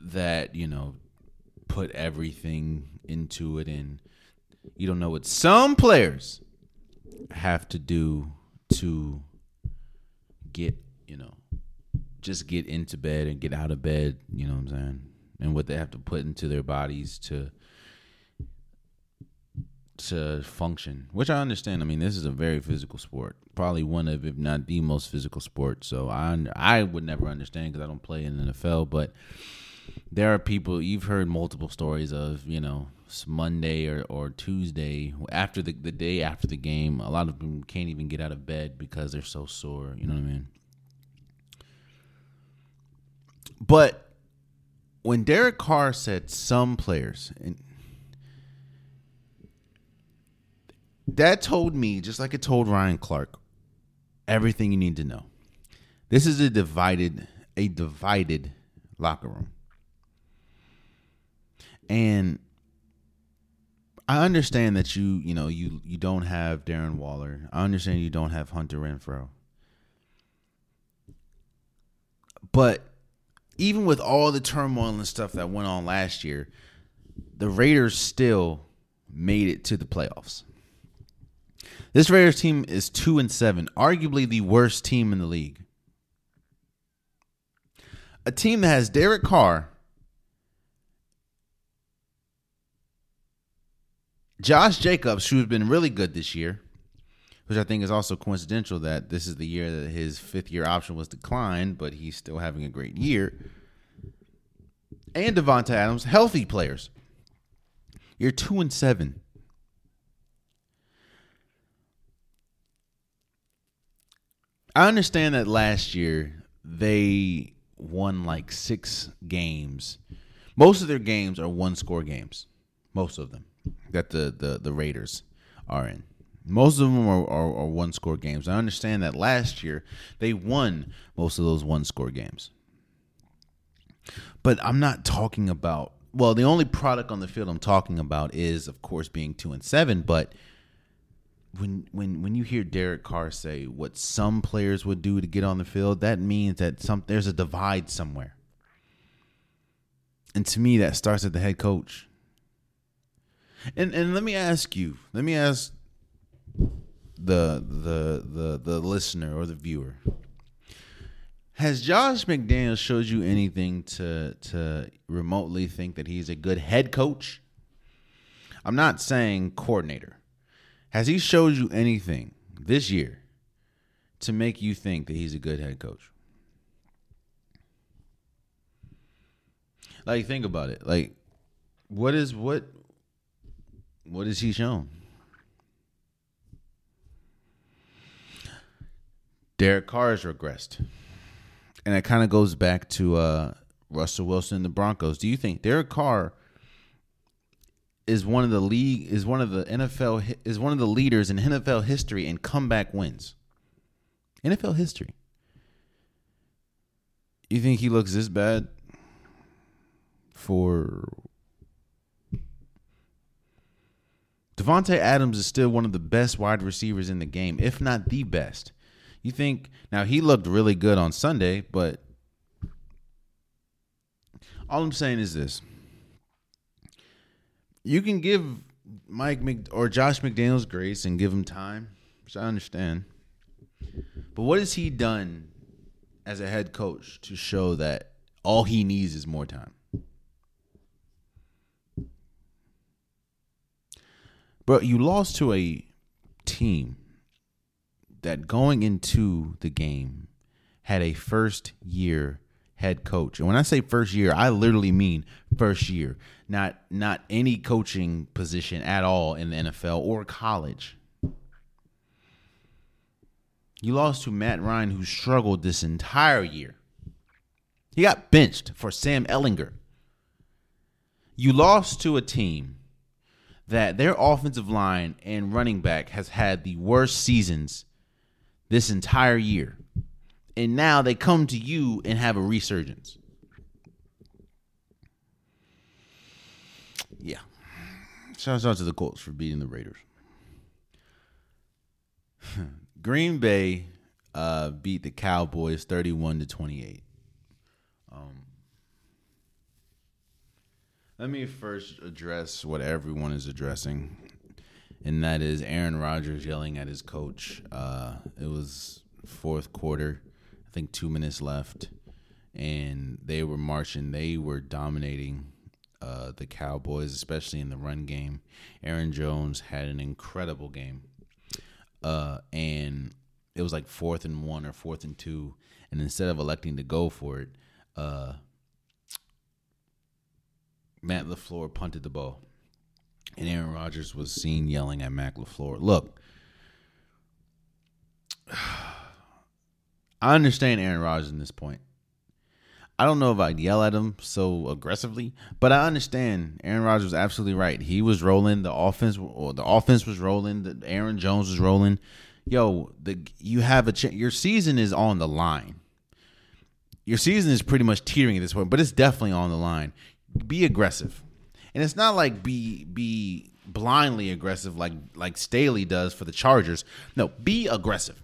that you know put everything into it and you don't know what some players have to do to get you know just get into bed and get out of bed you know what i'm saying? And what they have to put into their bodies to to function which i understand. I mean this is a very physical sport probably one of if not the most physical sport. So i i would never understand because i don't play in the nfl but there are people you've heard multiple stories of you know monday or, or tuesday after the, the day after the game a lot of them can't even get out of bed because they're so sore you know what i mean but when derek carr said some players and that told me just like it told ryan clark everything you need to know this is a divided a divided locker room and I understand that you, you know, you you don't have Darren Waller. I understand you don't have Hunter Renfrow. But even with all the turmoil and stuff that went on last year, the Raiders still made it to the playoffs. This Raiders team is 2 and 7, arguably the worst team in the league. A team that has Derek Carr Josh Jacobs, who's been really good this year, which I think is also coincidental that this is the year that his fifth year option was declined, but he's still having a great year. And Davante Adams, healthy players. You're two and seven. I understand that last year they won like six games. Most of their games are one score games. Most of them that the the, the Raiders are in. Most of them are, are, are one score games. I understand that last year they won most of those one score games. But I'm not talking about well, the only product on the field I'm talking about is of course being 2 and 7, but when when when you hear Derek Carr say what some players would do to get on the field, that means that some there's a divide somewhere. And to me that starts at the head coach. And and let me ask you, let me ask the the the the listener or the viewer. Has Josh McDaniels showed you anything to to remotely think that he's a good head coach? I'm not saying coordinator. Has he showed you anything this year to make you think that he's a good head coach? Like think about it. Like what is what what is he shown? Derek Carr has regressed. And it kind of goes back to uh, Russell Wilson and the Broncos. Do you think Derek Carr is one of the league is one of the NFL is one of the leaders in NFL history in comeback wins? NFL history. You think he looks this bad for Davante Adams is still one of the best wide receivers in the game, if not the best. You think now he looked really good on Sunday, but all I'm saying is this. You can give Mike Mc, or Josh McDaniels grace and give him time, which I understand. But what has he done as a head coach to show that all he needs is more time? Bro, you lost to a team that going into the game had a first year head coach. And when I say first year, I literally mean first year, not not any coaching position at all in the NFL or college. You lost to Matt Ryan who struggled this entire year. He got benched for Sam Ehlinger. You lost to a team that their offensive line and running back has had the worst seasons this entire year. And now they come to you and have a resurgence. Yeah. Shouts out to the Colts for beating the Raiders. Green Bay uh, beat the Cowboys 31 to 28. Um, let me first address what everyone is addressing, and that is Aaron Rodgers yelling at his coach. Uh, it was fourth quarter, I think two minutes left, and they were marching. They were dominating uh, the Cowboys, especially in the run game. Aaron Jones had an incredible game, uh, and it was like fourth and one or fourth and two, and instead of electing to go for it, uh, Matt LaFleur punted the ball. And Aaron Rodgers was seen yelling at Matt LaFleur. Look, I understand Aaron Rodgers in this point. I don't know if I'd yell at him so aggressively, but I understand Aaron Rodgers was absolutely right. He was rolling. The offense, or the offense was rolling. The Aaron Jones was rolling. Yo, the you have a ch- your season is on the line. Your season is pretty much teetering at this point, but it's definitely on the line be aggressive. And it's not like be be blindly aggressive like like Staley does for the Chargers. No, be aggressive.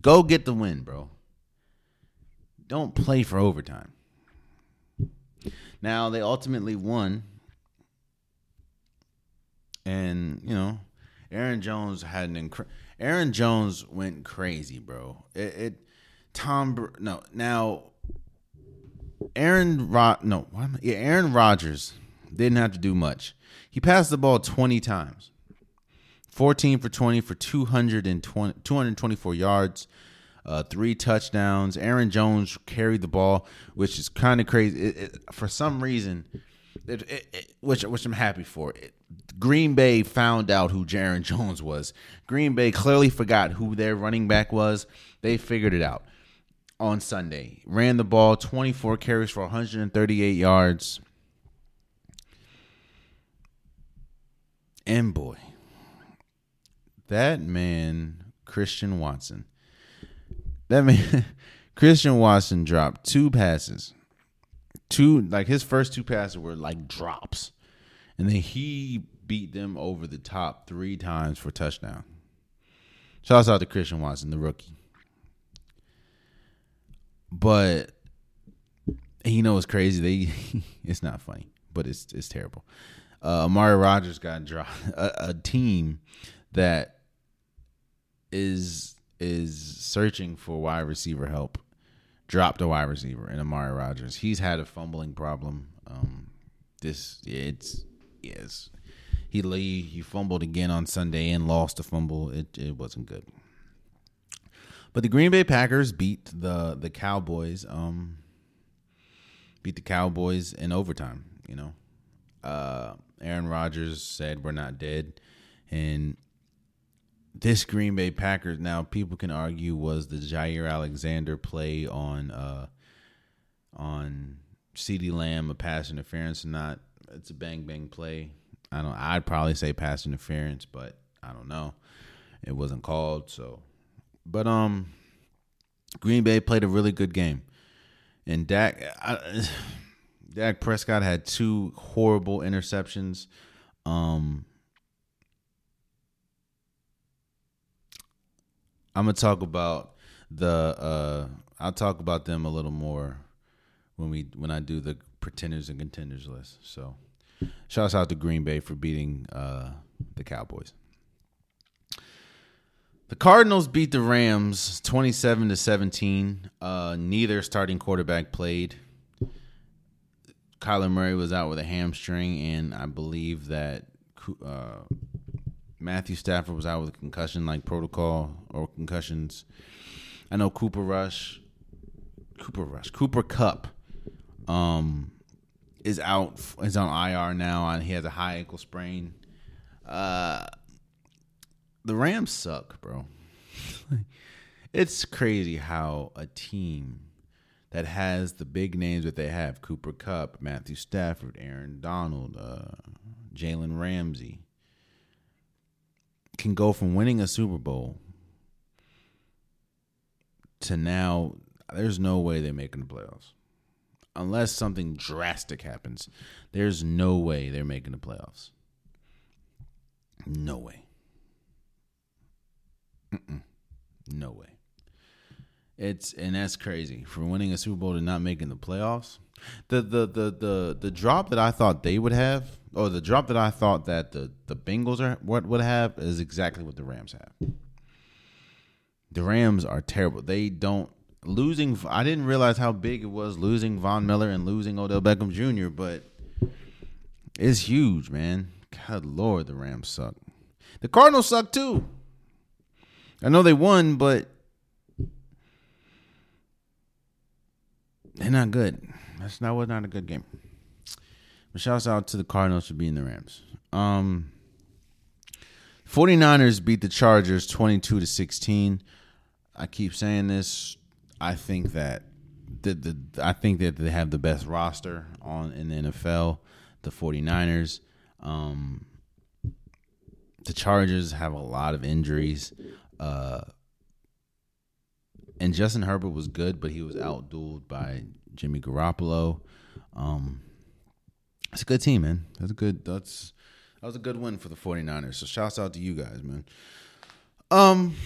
Go get the win, bro. Don't play for overtime. Now they ultimately won. And, you know, Aaron Jones had an Aaron Jones went crazy, bro. It, it Tom no, now Aaron Rod no, yeah, Aaron Rodgers didn't have to do much. He passed the ball 20 times. 14 for 20 for 220, 224 yards, uh, three touchdowns. Aaron Jones carried the ball, which is kind of crazy. It, it, for some reason, it, which which I'm happy for. Green Bay found out who Aaron Jones was. Green Bay clearly forgot who their running back was. They figured it out on Sunday. Ran the ball 24 carries for 138 yards. And boy, that man, Christian Watson, that man, Christian Watson dropped two passes. Two, like his first two passes were like drops. And then he beat them over the top three times for touchdown. Shouts out to Christian Watson, the rookie. But you know it's crazy. They it's not funny, but it's it's terrible. Uh, Amari Rodgers got dropped. A, a team that is is searching for wide receiver help dropped a wide receiver in Amari Rodgers. He's had a fumbling problem. Um, this it's yes. He he fumbled again on Sunday and lost a fumble. It it wasn't good. But the Green Bay Packers beat the the Cowboys. Um, beat the Cowboys in overtime. You know, uh, Aaron Rodgers said we're not dead, and this Green Bay Packers. Now people can argue was the Jaire Alexander play on uh, on CeeDee Lamb a pass interference or not? It's a bang bang play. I don't. I'd probably say pass interference, but I don't know. It wasn't called, so but um, Green Bay played a really good game, and Dak, I, Dak Prescott had two horrible interceptions. Um, I'm gonna talk about the. Uh, I'll talk about them a little more when we when I do the pretenders and contenders list. So, shouts out to Green Bay for beating uh, the Cowboys. The Cardinals beat the Rams 27 to 17. Uh, neither starting quarterback played. Kyler Murray was out with a hamstring, and I believe that uh, Matthew Stafford was out with a concussion like protocol or concussions. I know Cooper Rush, Cooper Rush, Cooper Kupp, um, is out. Is on IR now, and he has a high ankle sprain. Uh, the Rams suck, bro. it's crazy how a team that has the big names that they have Cooper Kupp, Matthew Stafford, Aaron Donald, uh, Jalen Ramsey can go from winning a Super Bowl to now there's no way they're making the playoffs. Unless something drastic happens, there's no way they're making the playoffs. No way. Mm-mm. No way. It's and that's crazy for winning a Super Bowl to not making the playoffs. The the the the the drop that I thought they would have, or the drop that I thought that the the Bengals are what would have is exactly what the Rams have. The Rams are terrible. They don't losing. I didn't realize how big it was losing Von Miller and losing Odell Beckham Jr. But it's huge, man. God Lord, the Rams suck. The Cardinals suck too. I know they won, but they're not good. That's not was not a good game. But shouts out to the Cardinals for being the Rams. Um 49ers beat the Chargers 22 to 16. I keep saying this. I think that the, the I think that they have the best roster on in the NFL, the 49ers. Um the Chargers have a lot of injuries. Uh, and Justin Herbert was good, but he was outdueled by Jimmy Garoppolo. Um, it's a good team, man. That's a good. That's that was a good win for the 49ers. So shouts out to you guys, man. Um,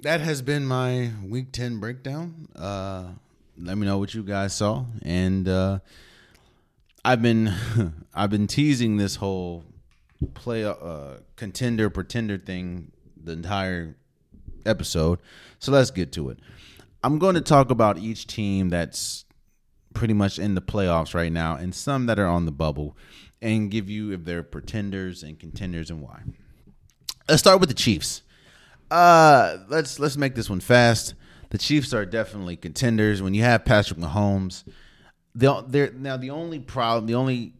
that has been my Week Ten breakdown. Uh, let me know what you guys saw, and uh, I've been I've been teasing this whole play uh, contender pretender thing the entire episode. So let's get to it. I'm going to talk about each team that's pretty much in the playoffs right now and some that are on the bubble and give you if they're pretenders and contenders and why. Let's start with the Chiefs. Uh let's let's make this one fast. The Chiefs are definitely contenders. When you have Patrick Mahomes, they're now the only problem, the only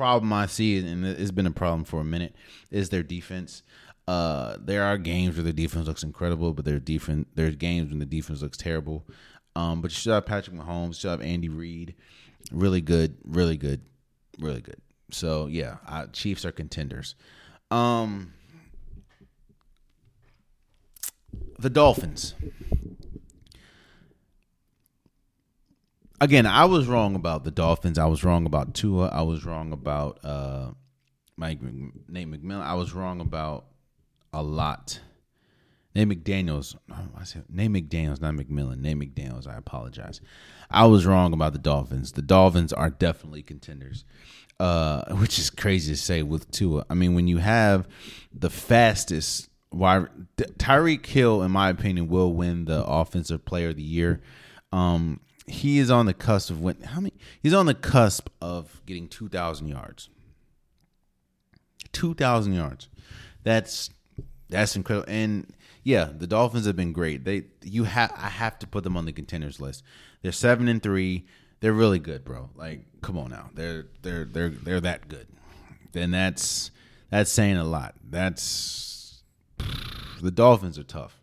problem I see, and it's been a problem for a minute, is their defense. Uh, there are games where the defense looks incredible, but there's defense. There's games when the defense looks terrible. Um, but you still have Patrick Mahomes, you still have Andy Reid, really good, really good, really good. So yeah, I, Chiefs are contenders. Um, the Dolphins. Again, I was wrong about the Dolphins. I was wrong about Tua. I was wrong about uh, Mike Nate McMillan. I was wrong about a lot. Nate McDaniel's. I said Nate McDaniel's, not McMillan. Nate McDaniel's. I apologize. I was wrong about the Dolphins. The Dolphins are definitely contenders, uh, which is crazy to say with Tua. I mean, when you have the fastest why Tyreek Hill, in my opinion, will win the Offensive Player of the Year. Um, he is on the cusp of when how many he's on the cusp of getting 2000 yards. 2000 yards. That's that's incredible. And yeah the dolphins have been great. They you have i have to put them on the contenders list. They're 7 and 3 they're really good bro. Like come on now. They're they're they're they're that good. Then that's that's saying a lot. That's the dolphins are tough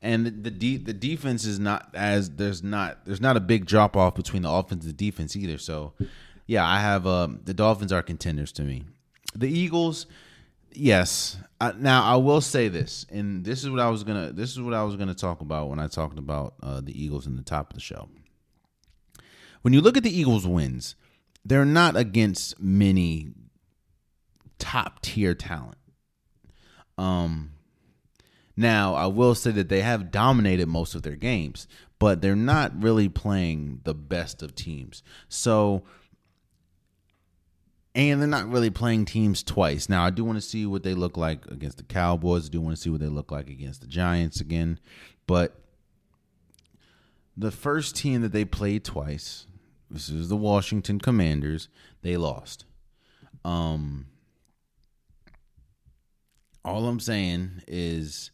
and the the, de- the defense is not as there's not there's not a big drop off between the offense and the defense either. So, yeah, I have um, the Dolphins are contenders to me. The Eagles, yes. I, now I will say this, and this is what I was gonna this is what I was gonna talk about when I talked about uh, the Eagles in the top of the show. when you look at the Eagles' wins, they're not against many top tier talent. Um, now I will say that they have dominated most of their games, but they're not really playing the best of teams. So, and they're not really playing teams twice. Now I do want to see what they look like against the Cowboys. I do want to see what they look like against the Giants again, but the first team that they played twice, this is the Washington Commanders, they lost. Um all I'm saying is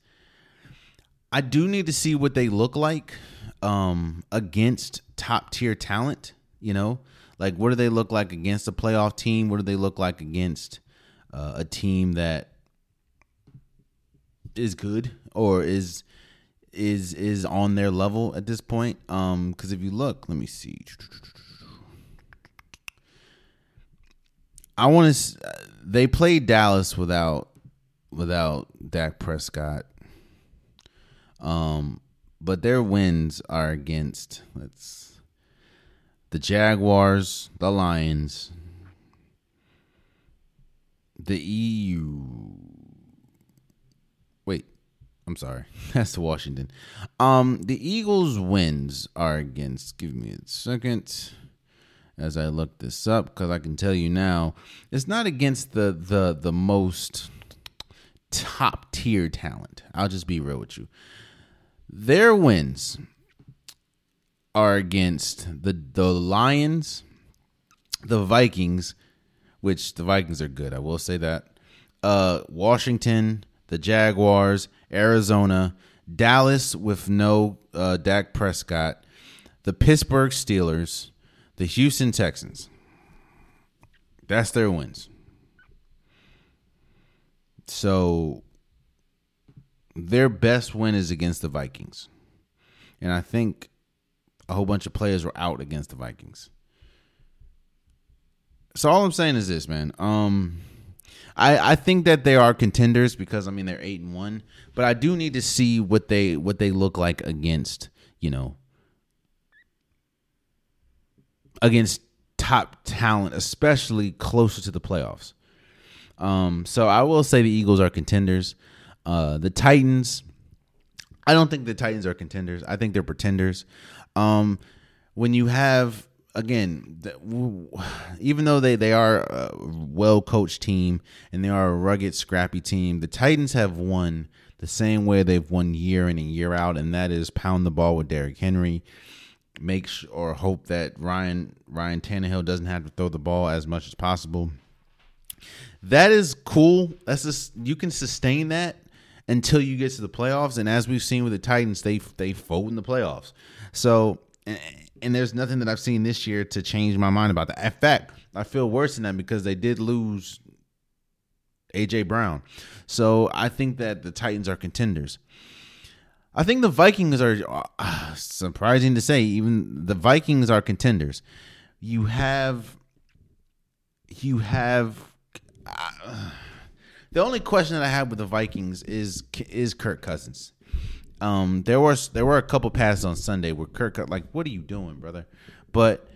I do need to see what they look like um against top tier talent, you know? Like what do they look like against a playoff team? What do they look like against uh, a team that is good or is is is on their level at this point. Um, because if you look, let me see. I want to. They played Dallas without without Dak Prescott. Um, but their wins are against let's the Jaguars, the Lions, the EU Wait, I'm sorry. That's Washington. Um, the Eagles' wins are against. Give me a second as I look this up because I can tell you now it's not against the the the most top tier talent. I'll just be real with you. Their wins are against the the Lions, the Vikings, which the Vikings are good. I will say that. Uh, Washington, the Jaguars, Arizona, Dallas with no uh, Dak Prescott, the Pittsburgh Steelers, the Houston Texans. That's their wins. So their best win is against the Vikings. And I think a whole bunch of players were out against the Vikings. So all I'm saying is this, man. Um I, I think that they are contenders because I mean they're eight and one, but I do need to see what they what they look like against you know against top talent, especially closer to the playoffs. Um, so I will say the Eagles are contenders. Uh, the Titans, I don't think the Titans are contenders. I think they're pretenders. Um, when you have again, even though they, they are a well coached team and they are a rugged, scrappy team, the Titans have won the same way they've won year in and year out, and that is pound the ball with Derrick Henry, make sh- or hope that Ryan Ryan Tannehill doesn't have to throw the ball as much as possible. That is cool. That's just you can sustain that until you get to the playoffs, and as we've seen with the Titans, they they fold in the playoffs. So and there's nothing that I've seen this year to change my mind about that. In fact, I feel worse than that because they did lose AJ Brown. So I think that the Titans are contenders. I think the Vikings are uh, surprising to say. Even the Vikings are contenders. You have, you have. Uh, the only question that I have with the Vikings is is Kirk Cousins. Um, there was there were a couple passes on Sunday where Kirk like, "What are you doing, brother?" But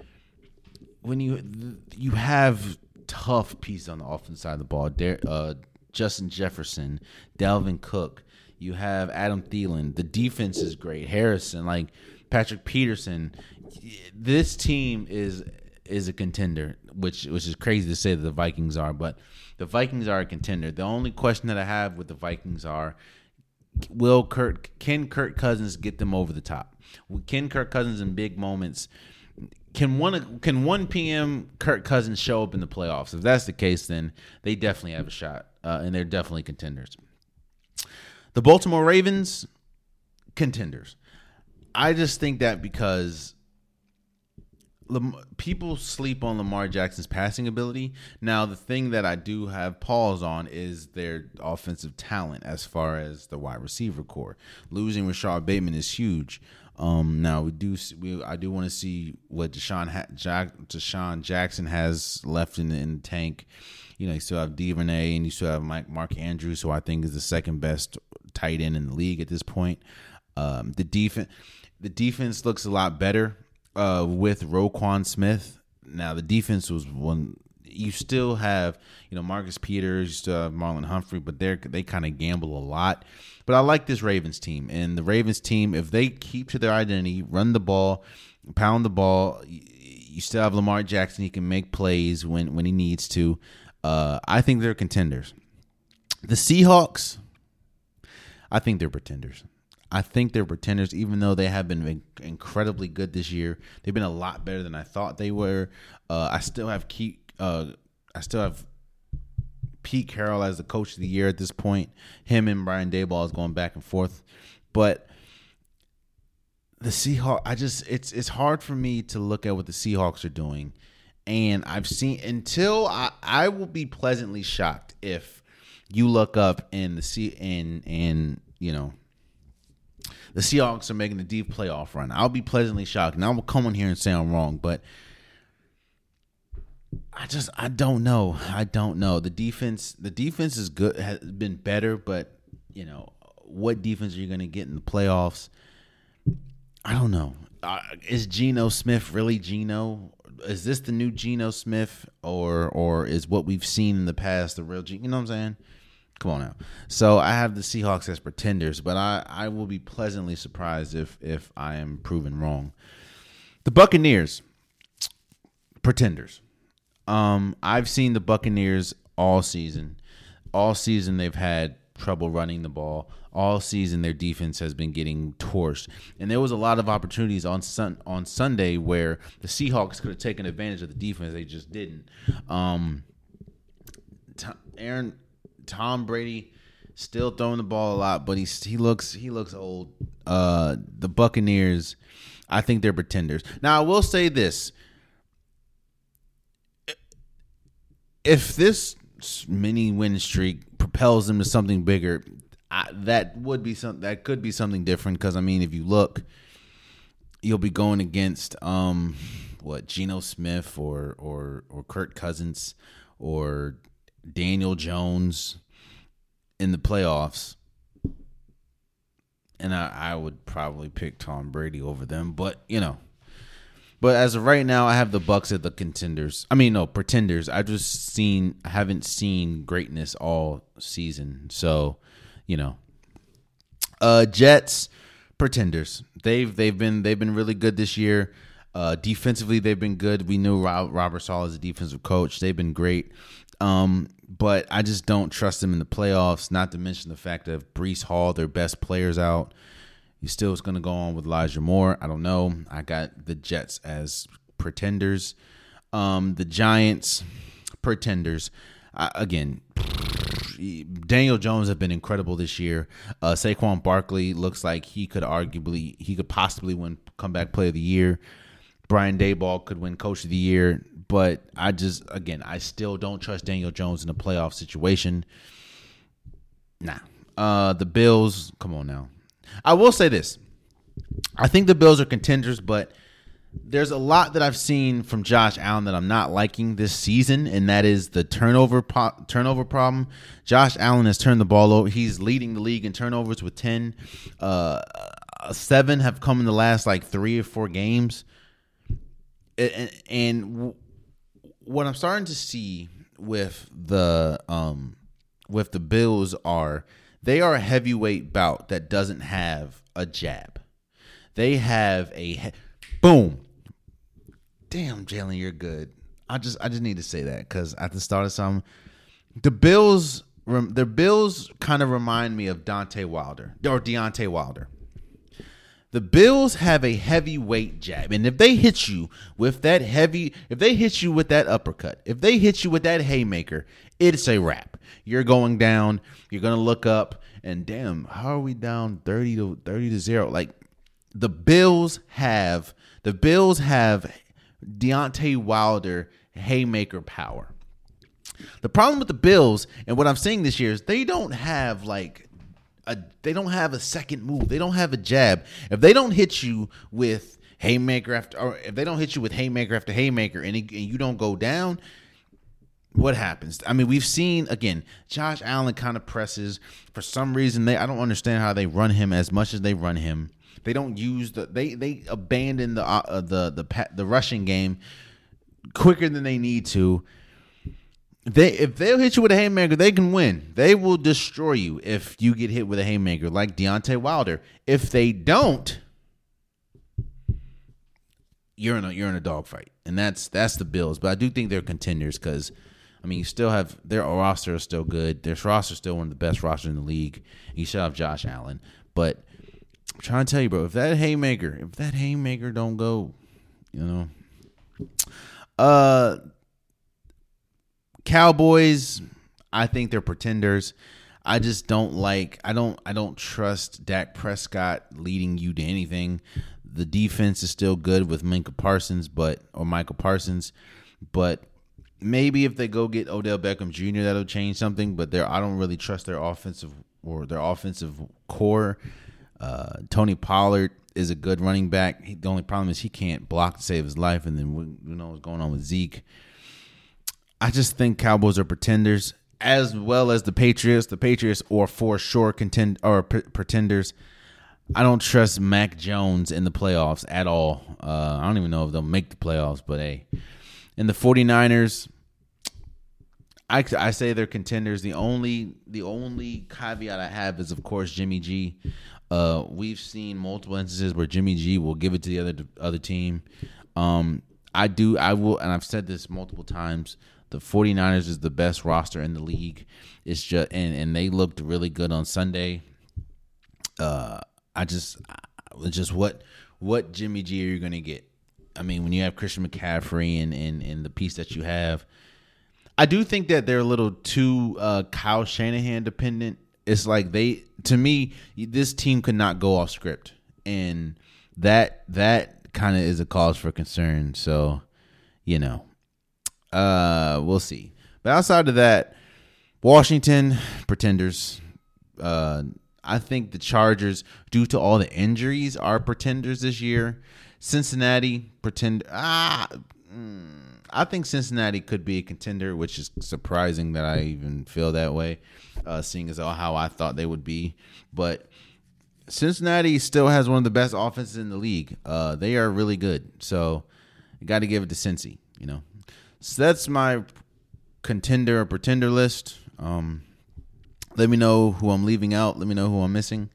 when you you have tough pieces on the offense side of the ball, there, uh, Justin Jefferson, Dalvin Cook, you have Adam Thielen. The defense is great. Harrison, like Patrick Peterson. This team is is a contender, which which is crazy to say that the Vikings are, but the Vikings are a contender. The only question that I have with the Vikings are will Kurt can Kirk Cousins get them over the top? Can Kirk Cousins in big moments? Can one can one p.m. Kirk Cousins show up in the playoffs? If that's the case, then they definitely have a shot, uh, and they're definitely contenders. The Baltimore Ravens, contenders. I just think that because people sleep on Lamar Jackson's passing ability. Now, the thing that I do have pause on is their offensive talent as far as the wide receiver core. Losing Rashod Bateman is huge. Um, now we do we I do want to see what Deshaun ha- Jack, DeSean Jackson has left in the, in the tank. You know, you still have Duvernay and you still have Mike Mark Andrews, who I think is the second best tight end in the league at this point. Um, the defense the defense looks a lot better uh, with Roquan Smith. Now the defense was one. You still have you know Marcus Peters, have Marlon Humphrey, but they they kind of gamble a lot. But I like this Ravens team, and the Ravens team if they keep to their identity, run the ball, pound the ball. You still have Lamar Jackson; he can make plays when when he needs to. Uh, I think they're contenders. The Seahawks, I think they're pretenders. I think they're pretenders, even though they have been incredibly good this year. They've been a lot better than I thought they were. Uh, I still have keep. Uh, I still have Pete Carroll as the coach of the year at this point. Him and Brian Daboll is going back and forth, but the Seahawks. I just it's it's hard for me to look at what the Seahawks are doing, and I've seen until I I will be pleasantly shocked if you look up and the sea and and you know the Seahawks are making the deep playoff run. I'll be pleasantly shocked. And I will come on here and say I'm wrong, but I just I don't know. I don't know. The defense the defense is good has been better, but you know, what defense are you going to get in the playoffs? I don't know. Uh, is Geno Smith really Geno? Is this the new Geno Smith or or is what we've seen in the past the real Geno? You know what I'm saying? Come on now. So I have the Seahawks as pretenders, but I, I will be pleasantly surprised if if I am proven wrong. The Buccaneers, pretenders. Um, I've seen the Buccaneers all season. All season they've had trouble running the ball. All season their defense has been getting torched. And there was a lot of opportunities on sun on Sunday where the Seahawks could have taken advantage of the defense. They just didn't. Um, Aaron Tom Brady still throwing the ball a lot, but he's he looks he looks old. Uh, the Buccaneers, I think they're pretenders. Now I will say this: if this mini win streak propels them to something bigger, I, that would be something that could be something different. Because I mean, if you look, you'll be going against um, what Geno Smith or or or Kirk Cousins or Daniel Jones in the playoffs, and I, I would probably pick Tom Brady over them. But you know, but as of right now, I have the Bucks at the contenders. I mean, no pretenders. I just seen, haven't seen greatness all season. So, you know, uh, Jets pretenders. They've they've been they've been really good this year. Uh, defensively, they've been good. We knew Robert Saleh as a defensive coach. They've been great. Um, but I just don't trust them in the playoffs. Not to mention the fact that Breece Hall, their best players out. He still is going to go on with Elijah Moore. I don't know. I got the Jets as pretenders. Um, the Giants, pretenders. Again, Daniel Jones have been incredible this year. Uh, Saquon Barkley looks like he could arguably, he could possibly win comeback player of the year. Brian Daboll could win coach of the year but I just again I still don't trust Daniel Jones in a playoff situation. Nah. Uh the Bills, come on now. I will say this. I think the Bills are contenders, but there's a lot that I've seen from Josh Allen that I'm not liking this season, and that is the turnover pro- turnover problem. Josh Allen has turned the ball over. He's leading the league in turnovers with ten. Uh, seven have come in the last like three or four games, and, and what I'm starting to see with the um with the Bills are they are a heavyweight bout that doesn't have a jab. They have a he- boom. Damn, Jalen, you're good. I just I just need to say that because at the start of some, the Bills the Bills kind of remind me of Dante Wilder or Deontay Wilder. The Bills have a heavyweight jab, and if they hit you with that heavy, if they hit you with that uppercut, if they hit you with that haymaker, it's a wrap. You're going down. You're gonna look up, and damn, how are we down thirty to thirty to zero? Like the Bills have the Bills have Deontay Wilder haymaker power. The problem with the Bills and what I'm seeing this year is they don't have like a they don't have a second move. They don't have a jab. If they don't hit you with haymaker after, or if they don't hit you with haymaker after haymaker, and, and you don't go down, what happens? I mean, we've seen again. Josh Allen kind of presses for some reason. They I don't understand how they run him as much as they run him. They don't use the they they abandon the uh, the the the rushing game quicker than they need to. They if they'll hit you with a haymaker, they can win. They will destroy you if you get hit with a haymaker, like Deontay Wilder. If they don't, you're in a you're in a dogfight, and that's that's the Bills. But I do think they're contenders because. I mean, you still have their roster is still good. Their roster is still one of the best rosters in the league. You still have Josh Allen, but I'm trying to tell you, bro, if that haymaker, if that haymaker don't go, you know, uh, Cowboys, I think they're pretenders. I just don't like I don't I don't trust Dak Prescott leading you to anything. The defense is still good with Micah Parsons, but or Michael Parsons, but maybe if they go get Odell Beckham Jr., that'll change something. But there, I don't really trust their offensive or their offensive core. Uh, Tony Pollard is a good running back. He, the only problem is he can't block to save his life, and then we know what's going on with Zeke. I just think Cowboys are pretenders as well as the Patriots. The Patriots are for sure contend or pretenders. I don't trust Mac Jones in the playoffs at all. Uh, I don't even know if they'll make the playoffs, but hey. And the 49ers, I, I say they're contenders. The only the only caveat I have is of course Jimmy G. Uh, we've seen multiple instances where Jimmy G will give it to the other other team. Um, I do I will and I've said this multiple times the 49ers is the best roster in the league. It's just and, and they looked really good on Sunday. Uh I just just what what Jimmy G are you going to get? I mean, when you have Christian McCaffrey and, and and the piece that you have, I do think that they're a little too uh, Kyle Shanahan dependent. It's like they to me this team could not go off script, and that that kind of is a cause for concern. So, you know, uh, we'll see. But outside of that, Washington pretenders. Uh, I think the Chargers, due to all the injuries, are pretenders this year. Cincinnati pretend. Ah, mm, I think Cincinnati could be a contender, which is surprising that I even feel that way, uh, seeing as how I thought they would be. But Cincinnati still has one of the best offenses in the league. Uh, they are really good, so you got to give it to Cincy. You know, so that's my contender or pretender list. Um, let me know who I'm leaving out. Let me know who I'm missing,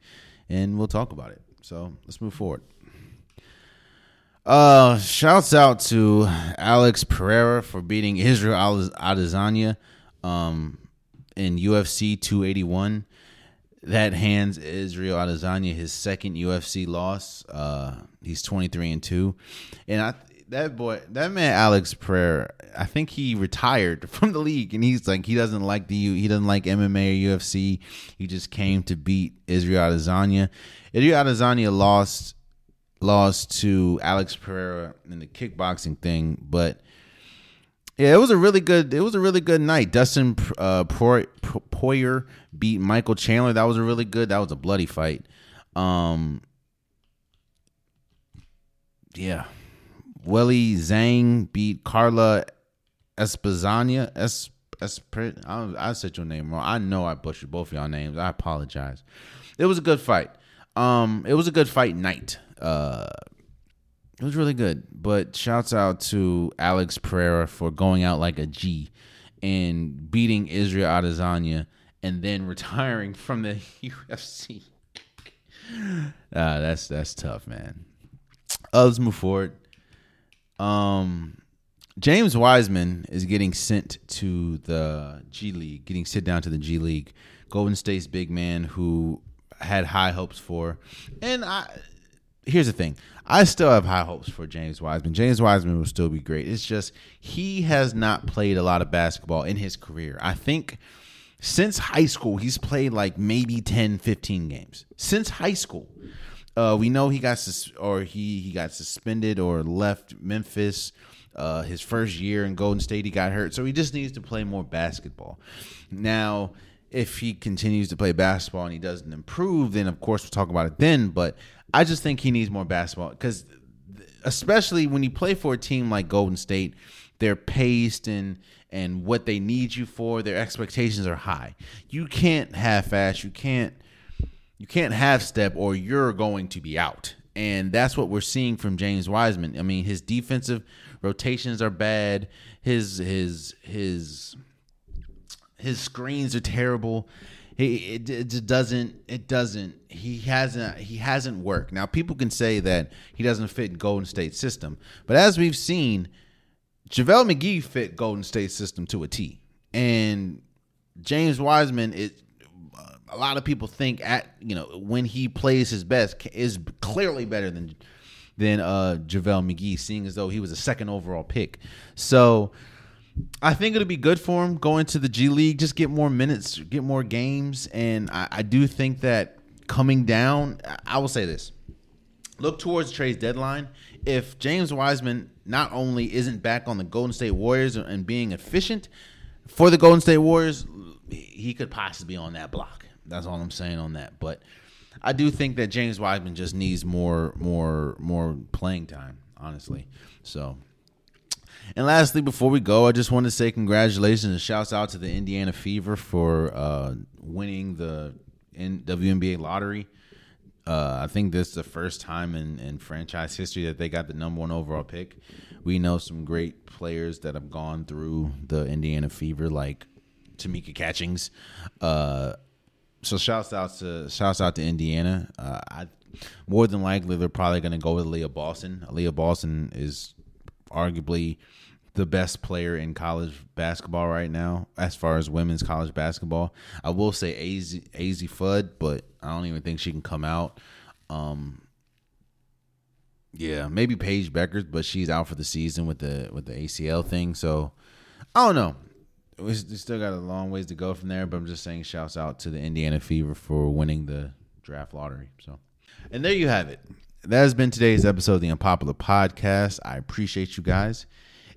and we'll talk about it. So let's move forward. Uh, shouts out to Alex Pereira for beating Israel Adesanya um, in UFC 281. That hands Israel Adesanya his second UFC loss. Uh, he's 23 and 2. And I that boy, that man Alex Pereira, I think he retired from the league, and he's like he doesn't like the he doesn't like MMA or UFC. He just came to beat Israel Adesanya. Israel Adesanya lost lost to Alex Pereira in the kickboxing thing, but yeah, it was a really good. It was a really good night. Dustin uh, Poirier beat Michael Chandler. That was a really good. That was a bloody fight. Um, yeah, Weili Zhang beat Carla Espazania. Es, Esprit. I, I said your name wrong. I know I butchered both of y'all names. I apologize. It was a good fight. Um, it was a good fight night. Uh, it was really good. But shouts out to Alex Pereira for going out like a G and beating Israel Adesanya and then retiring from the UFC. Uh, that's that's tough, man. Uh, let's move forward. Um, James Wiseman is getting sent to the G League, getting sent down to the G League. Golden State's big man who had high hopes for, and I. Here's the thing. I still have high hopes for James Wiseman. James Wiseman will still be great. It's just he has not played a lot of basketball in his career. I think since high school, he's played like maybe 10, 15 games. Since high school. Uh, we know he got sus- or he he got suspended or left Memphis. Uh, his first year in Golden State, he got hurt, so he just needs to play more basketball. Now, if he continues to play basketball and he doesn't improve, then of course we'll talk about it then. But I just think he needs more basketball because, especially when you play for a team like Golden State, they're paced and and what they need you for, their expectations are high. You can't half-ass. You can't you can't half step or you're going to be out. And that's what we're seeing from James Wiseman. I mean, his defensive rotations are bad. His his his his screens are terrible. He it, it doesn't it doesn't he hasn't he hasn't worked. Now people can say that he doesn't fit Golden State system, but as we've seen, JaVale McGee fit Golden State system to a T. And James Wiseman it a lot of people think at you know when he plays his best is clearly better than than uh JaVale McGee, seeing as though he was a second overall pick. So I think it'll be good for him going to the G League, just get more minutes, get more games. And I, I do think that coming down, I will say this look towards the trade deadline. If James Wiseman not only isn't back on the Golden State Warriors and being efficient for the Golden State Warriors, he could possibly be on that block. That's all I'm saying on that. But I do think that James Wiseman just needs more, more, more playing time. Honestly, so and lastly, before we go, I just want to say congratulations and shouts out to the Indiana Fever for uh, winning the WNBA lottery. Uh, I think this is the first time in, in franchise history that they got the number one overall pick. We know some great players that have gone through the Indiana Fever, like Tamika Catchings. Uh, so shouts out to shouts out to Indiana. Uh, I more than likely they're probably going to go with Leah Boston. Leah Boston is arguably the best player in college basketball right now, as far as women's college basketball. I will say Az Azzi Fudd, but I don't even think she can come out. Um, yeah, maybe Paige Bueckers, but she's out for the season with the with the ACL thing. So I don't know. We still got a long ways to go from there, but I'm just saying shouts out to the Indiana Fever for winning the draft lottery. So, and there you have it. That has been today's episode of the Unpopular Podcast. I appreciate you guys.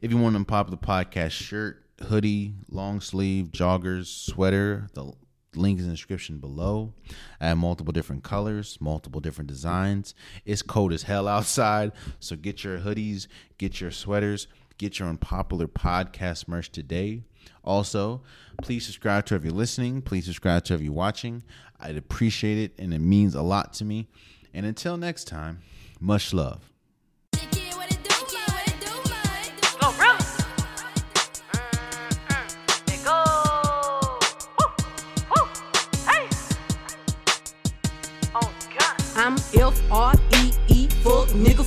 If you want an Unpopular Podcast shirt, hoodie, long sleeve, joggers, sweater, the link is in the description below. I have multiple different colors, multiple different designs. It's cold as hell outside, so get your hoodies, get your sweaters, get your unpopular podcast merch today. Also, please subscribe to if you're listening. Please subscribe to if you're watching. I'd appreciate it, and it means a lot to me. And until next time, much love.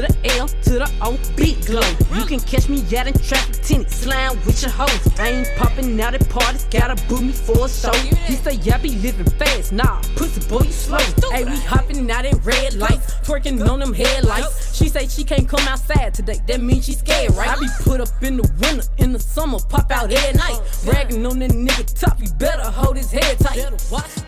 to To the O, big glow. You can catch me out in traffic, tinted, slime with your hoes. I ain't popping out at parties, gotta book me for a show. He say, yeah, be living fast, nah, pussy boy, you slow. Hey, we hopping out at red lights, twerking on them headlights. She say she can't come outside today, that means she scared, right? I be put up in the winter, in the summer, pop out at night. Oh, Bragging on that nigga top, you better hold his head tight.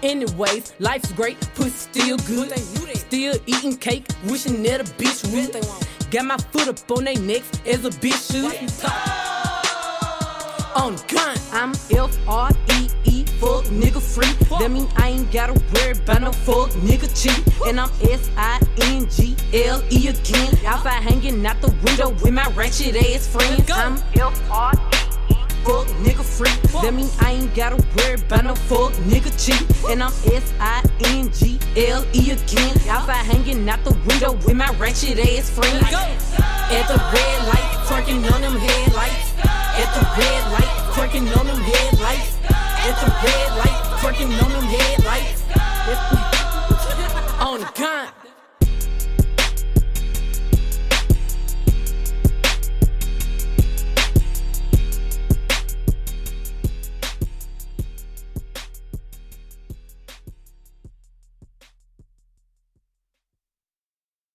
Anyways, life's great, pussy still good. Still eating cake, wishing that a bitch would. Got my foot up on they necks as a bitch should. Oh. On gun, I'm F R E E, fuck nigga free. That mean I ain't gotta worry about no fuck nigga cheat. And I'm S I N G L E again. Outside hanging out the window with my ratchet ass friends. I'm F R E fuck nigga free. Fuck. That mean I ain't gotta worry about no fuck nigga cheap. And I'm S I N G L E again. Outside hanging out the window with my ratchet ass friends. Go. At the red light, twerking on them headlights. At the red light, twerking on them headlights. At the red light, twerking on them headlights. on the gun.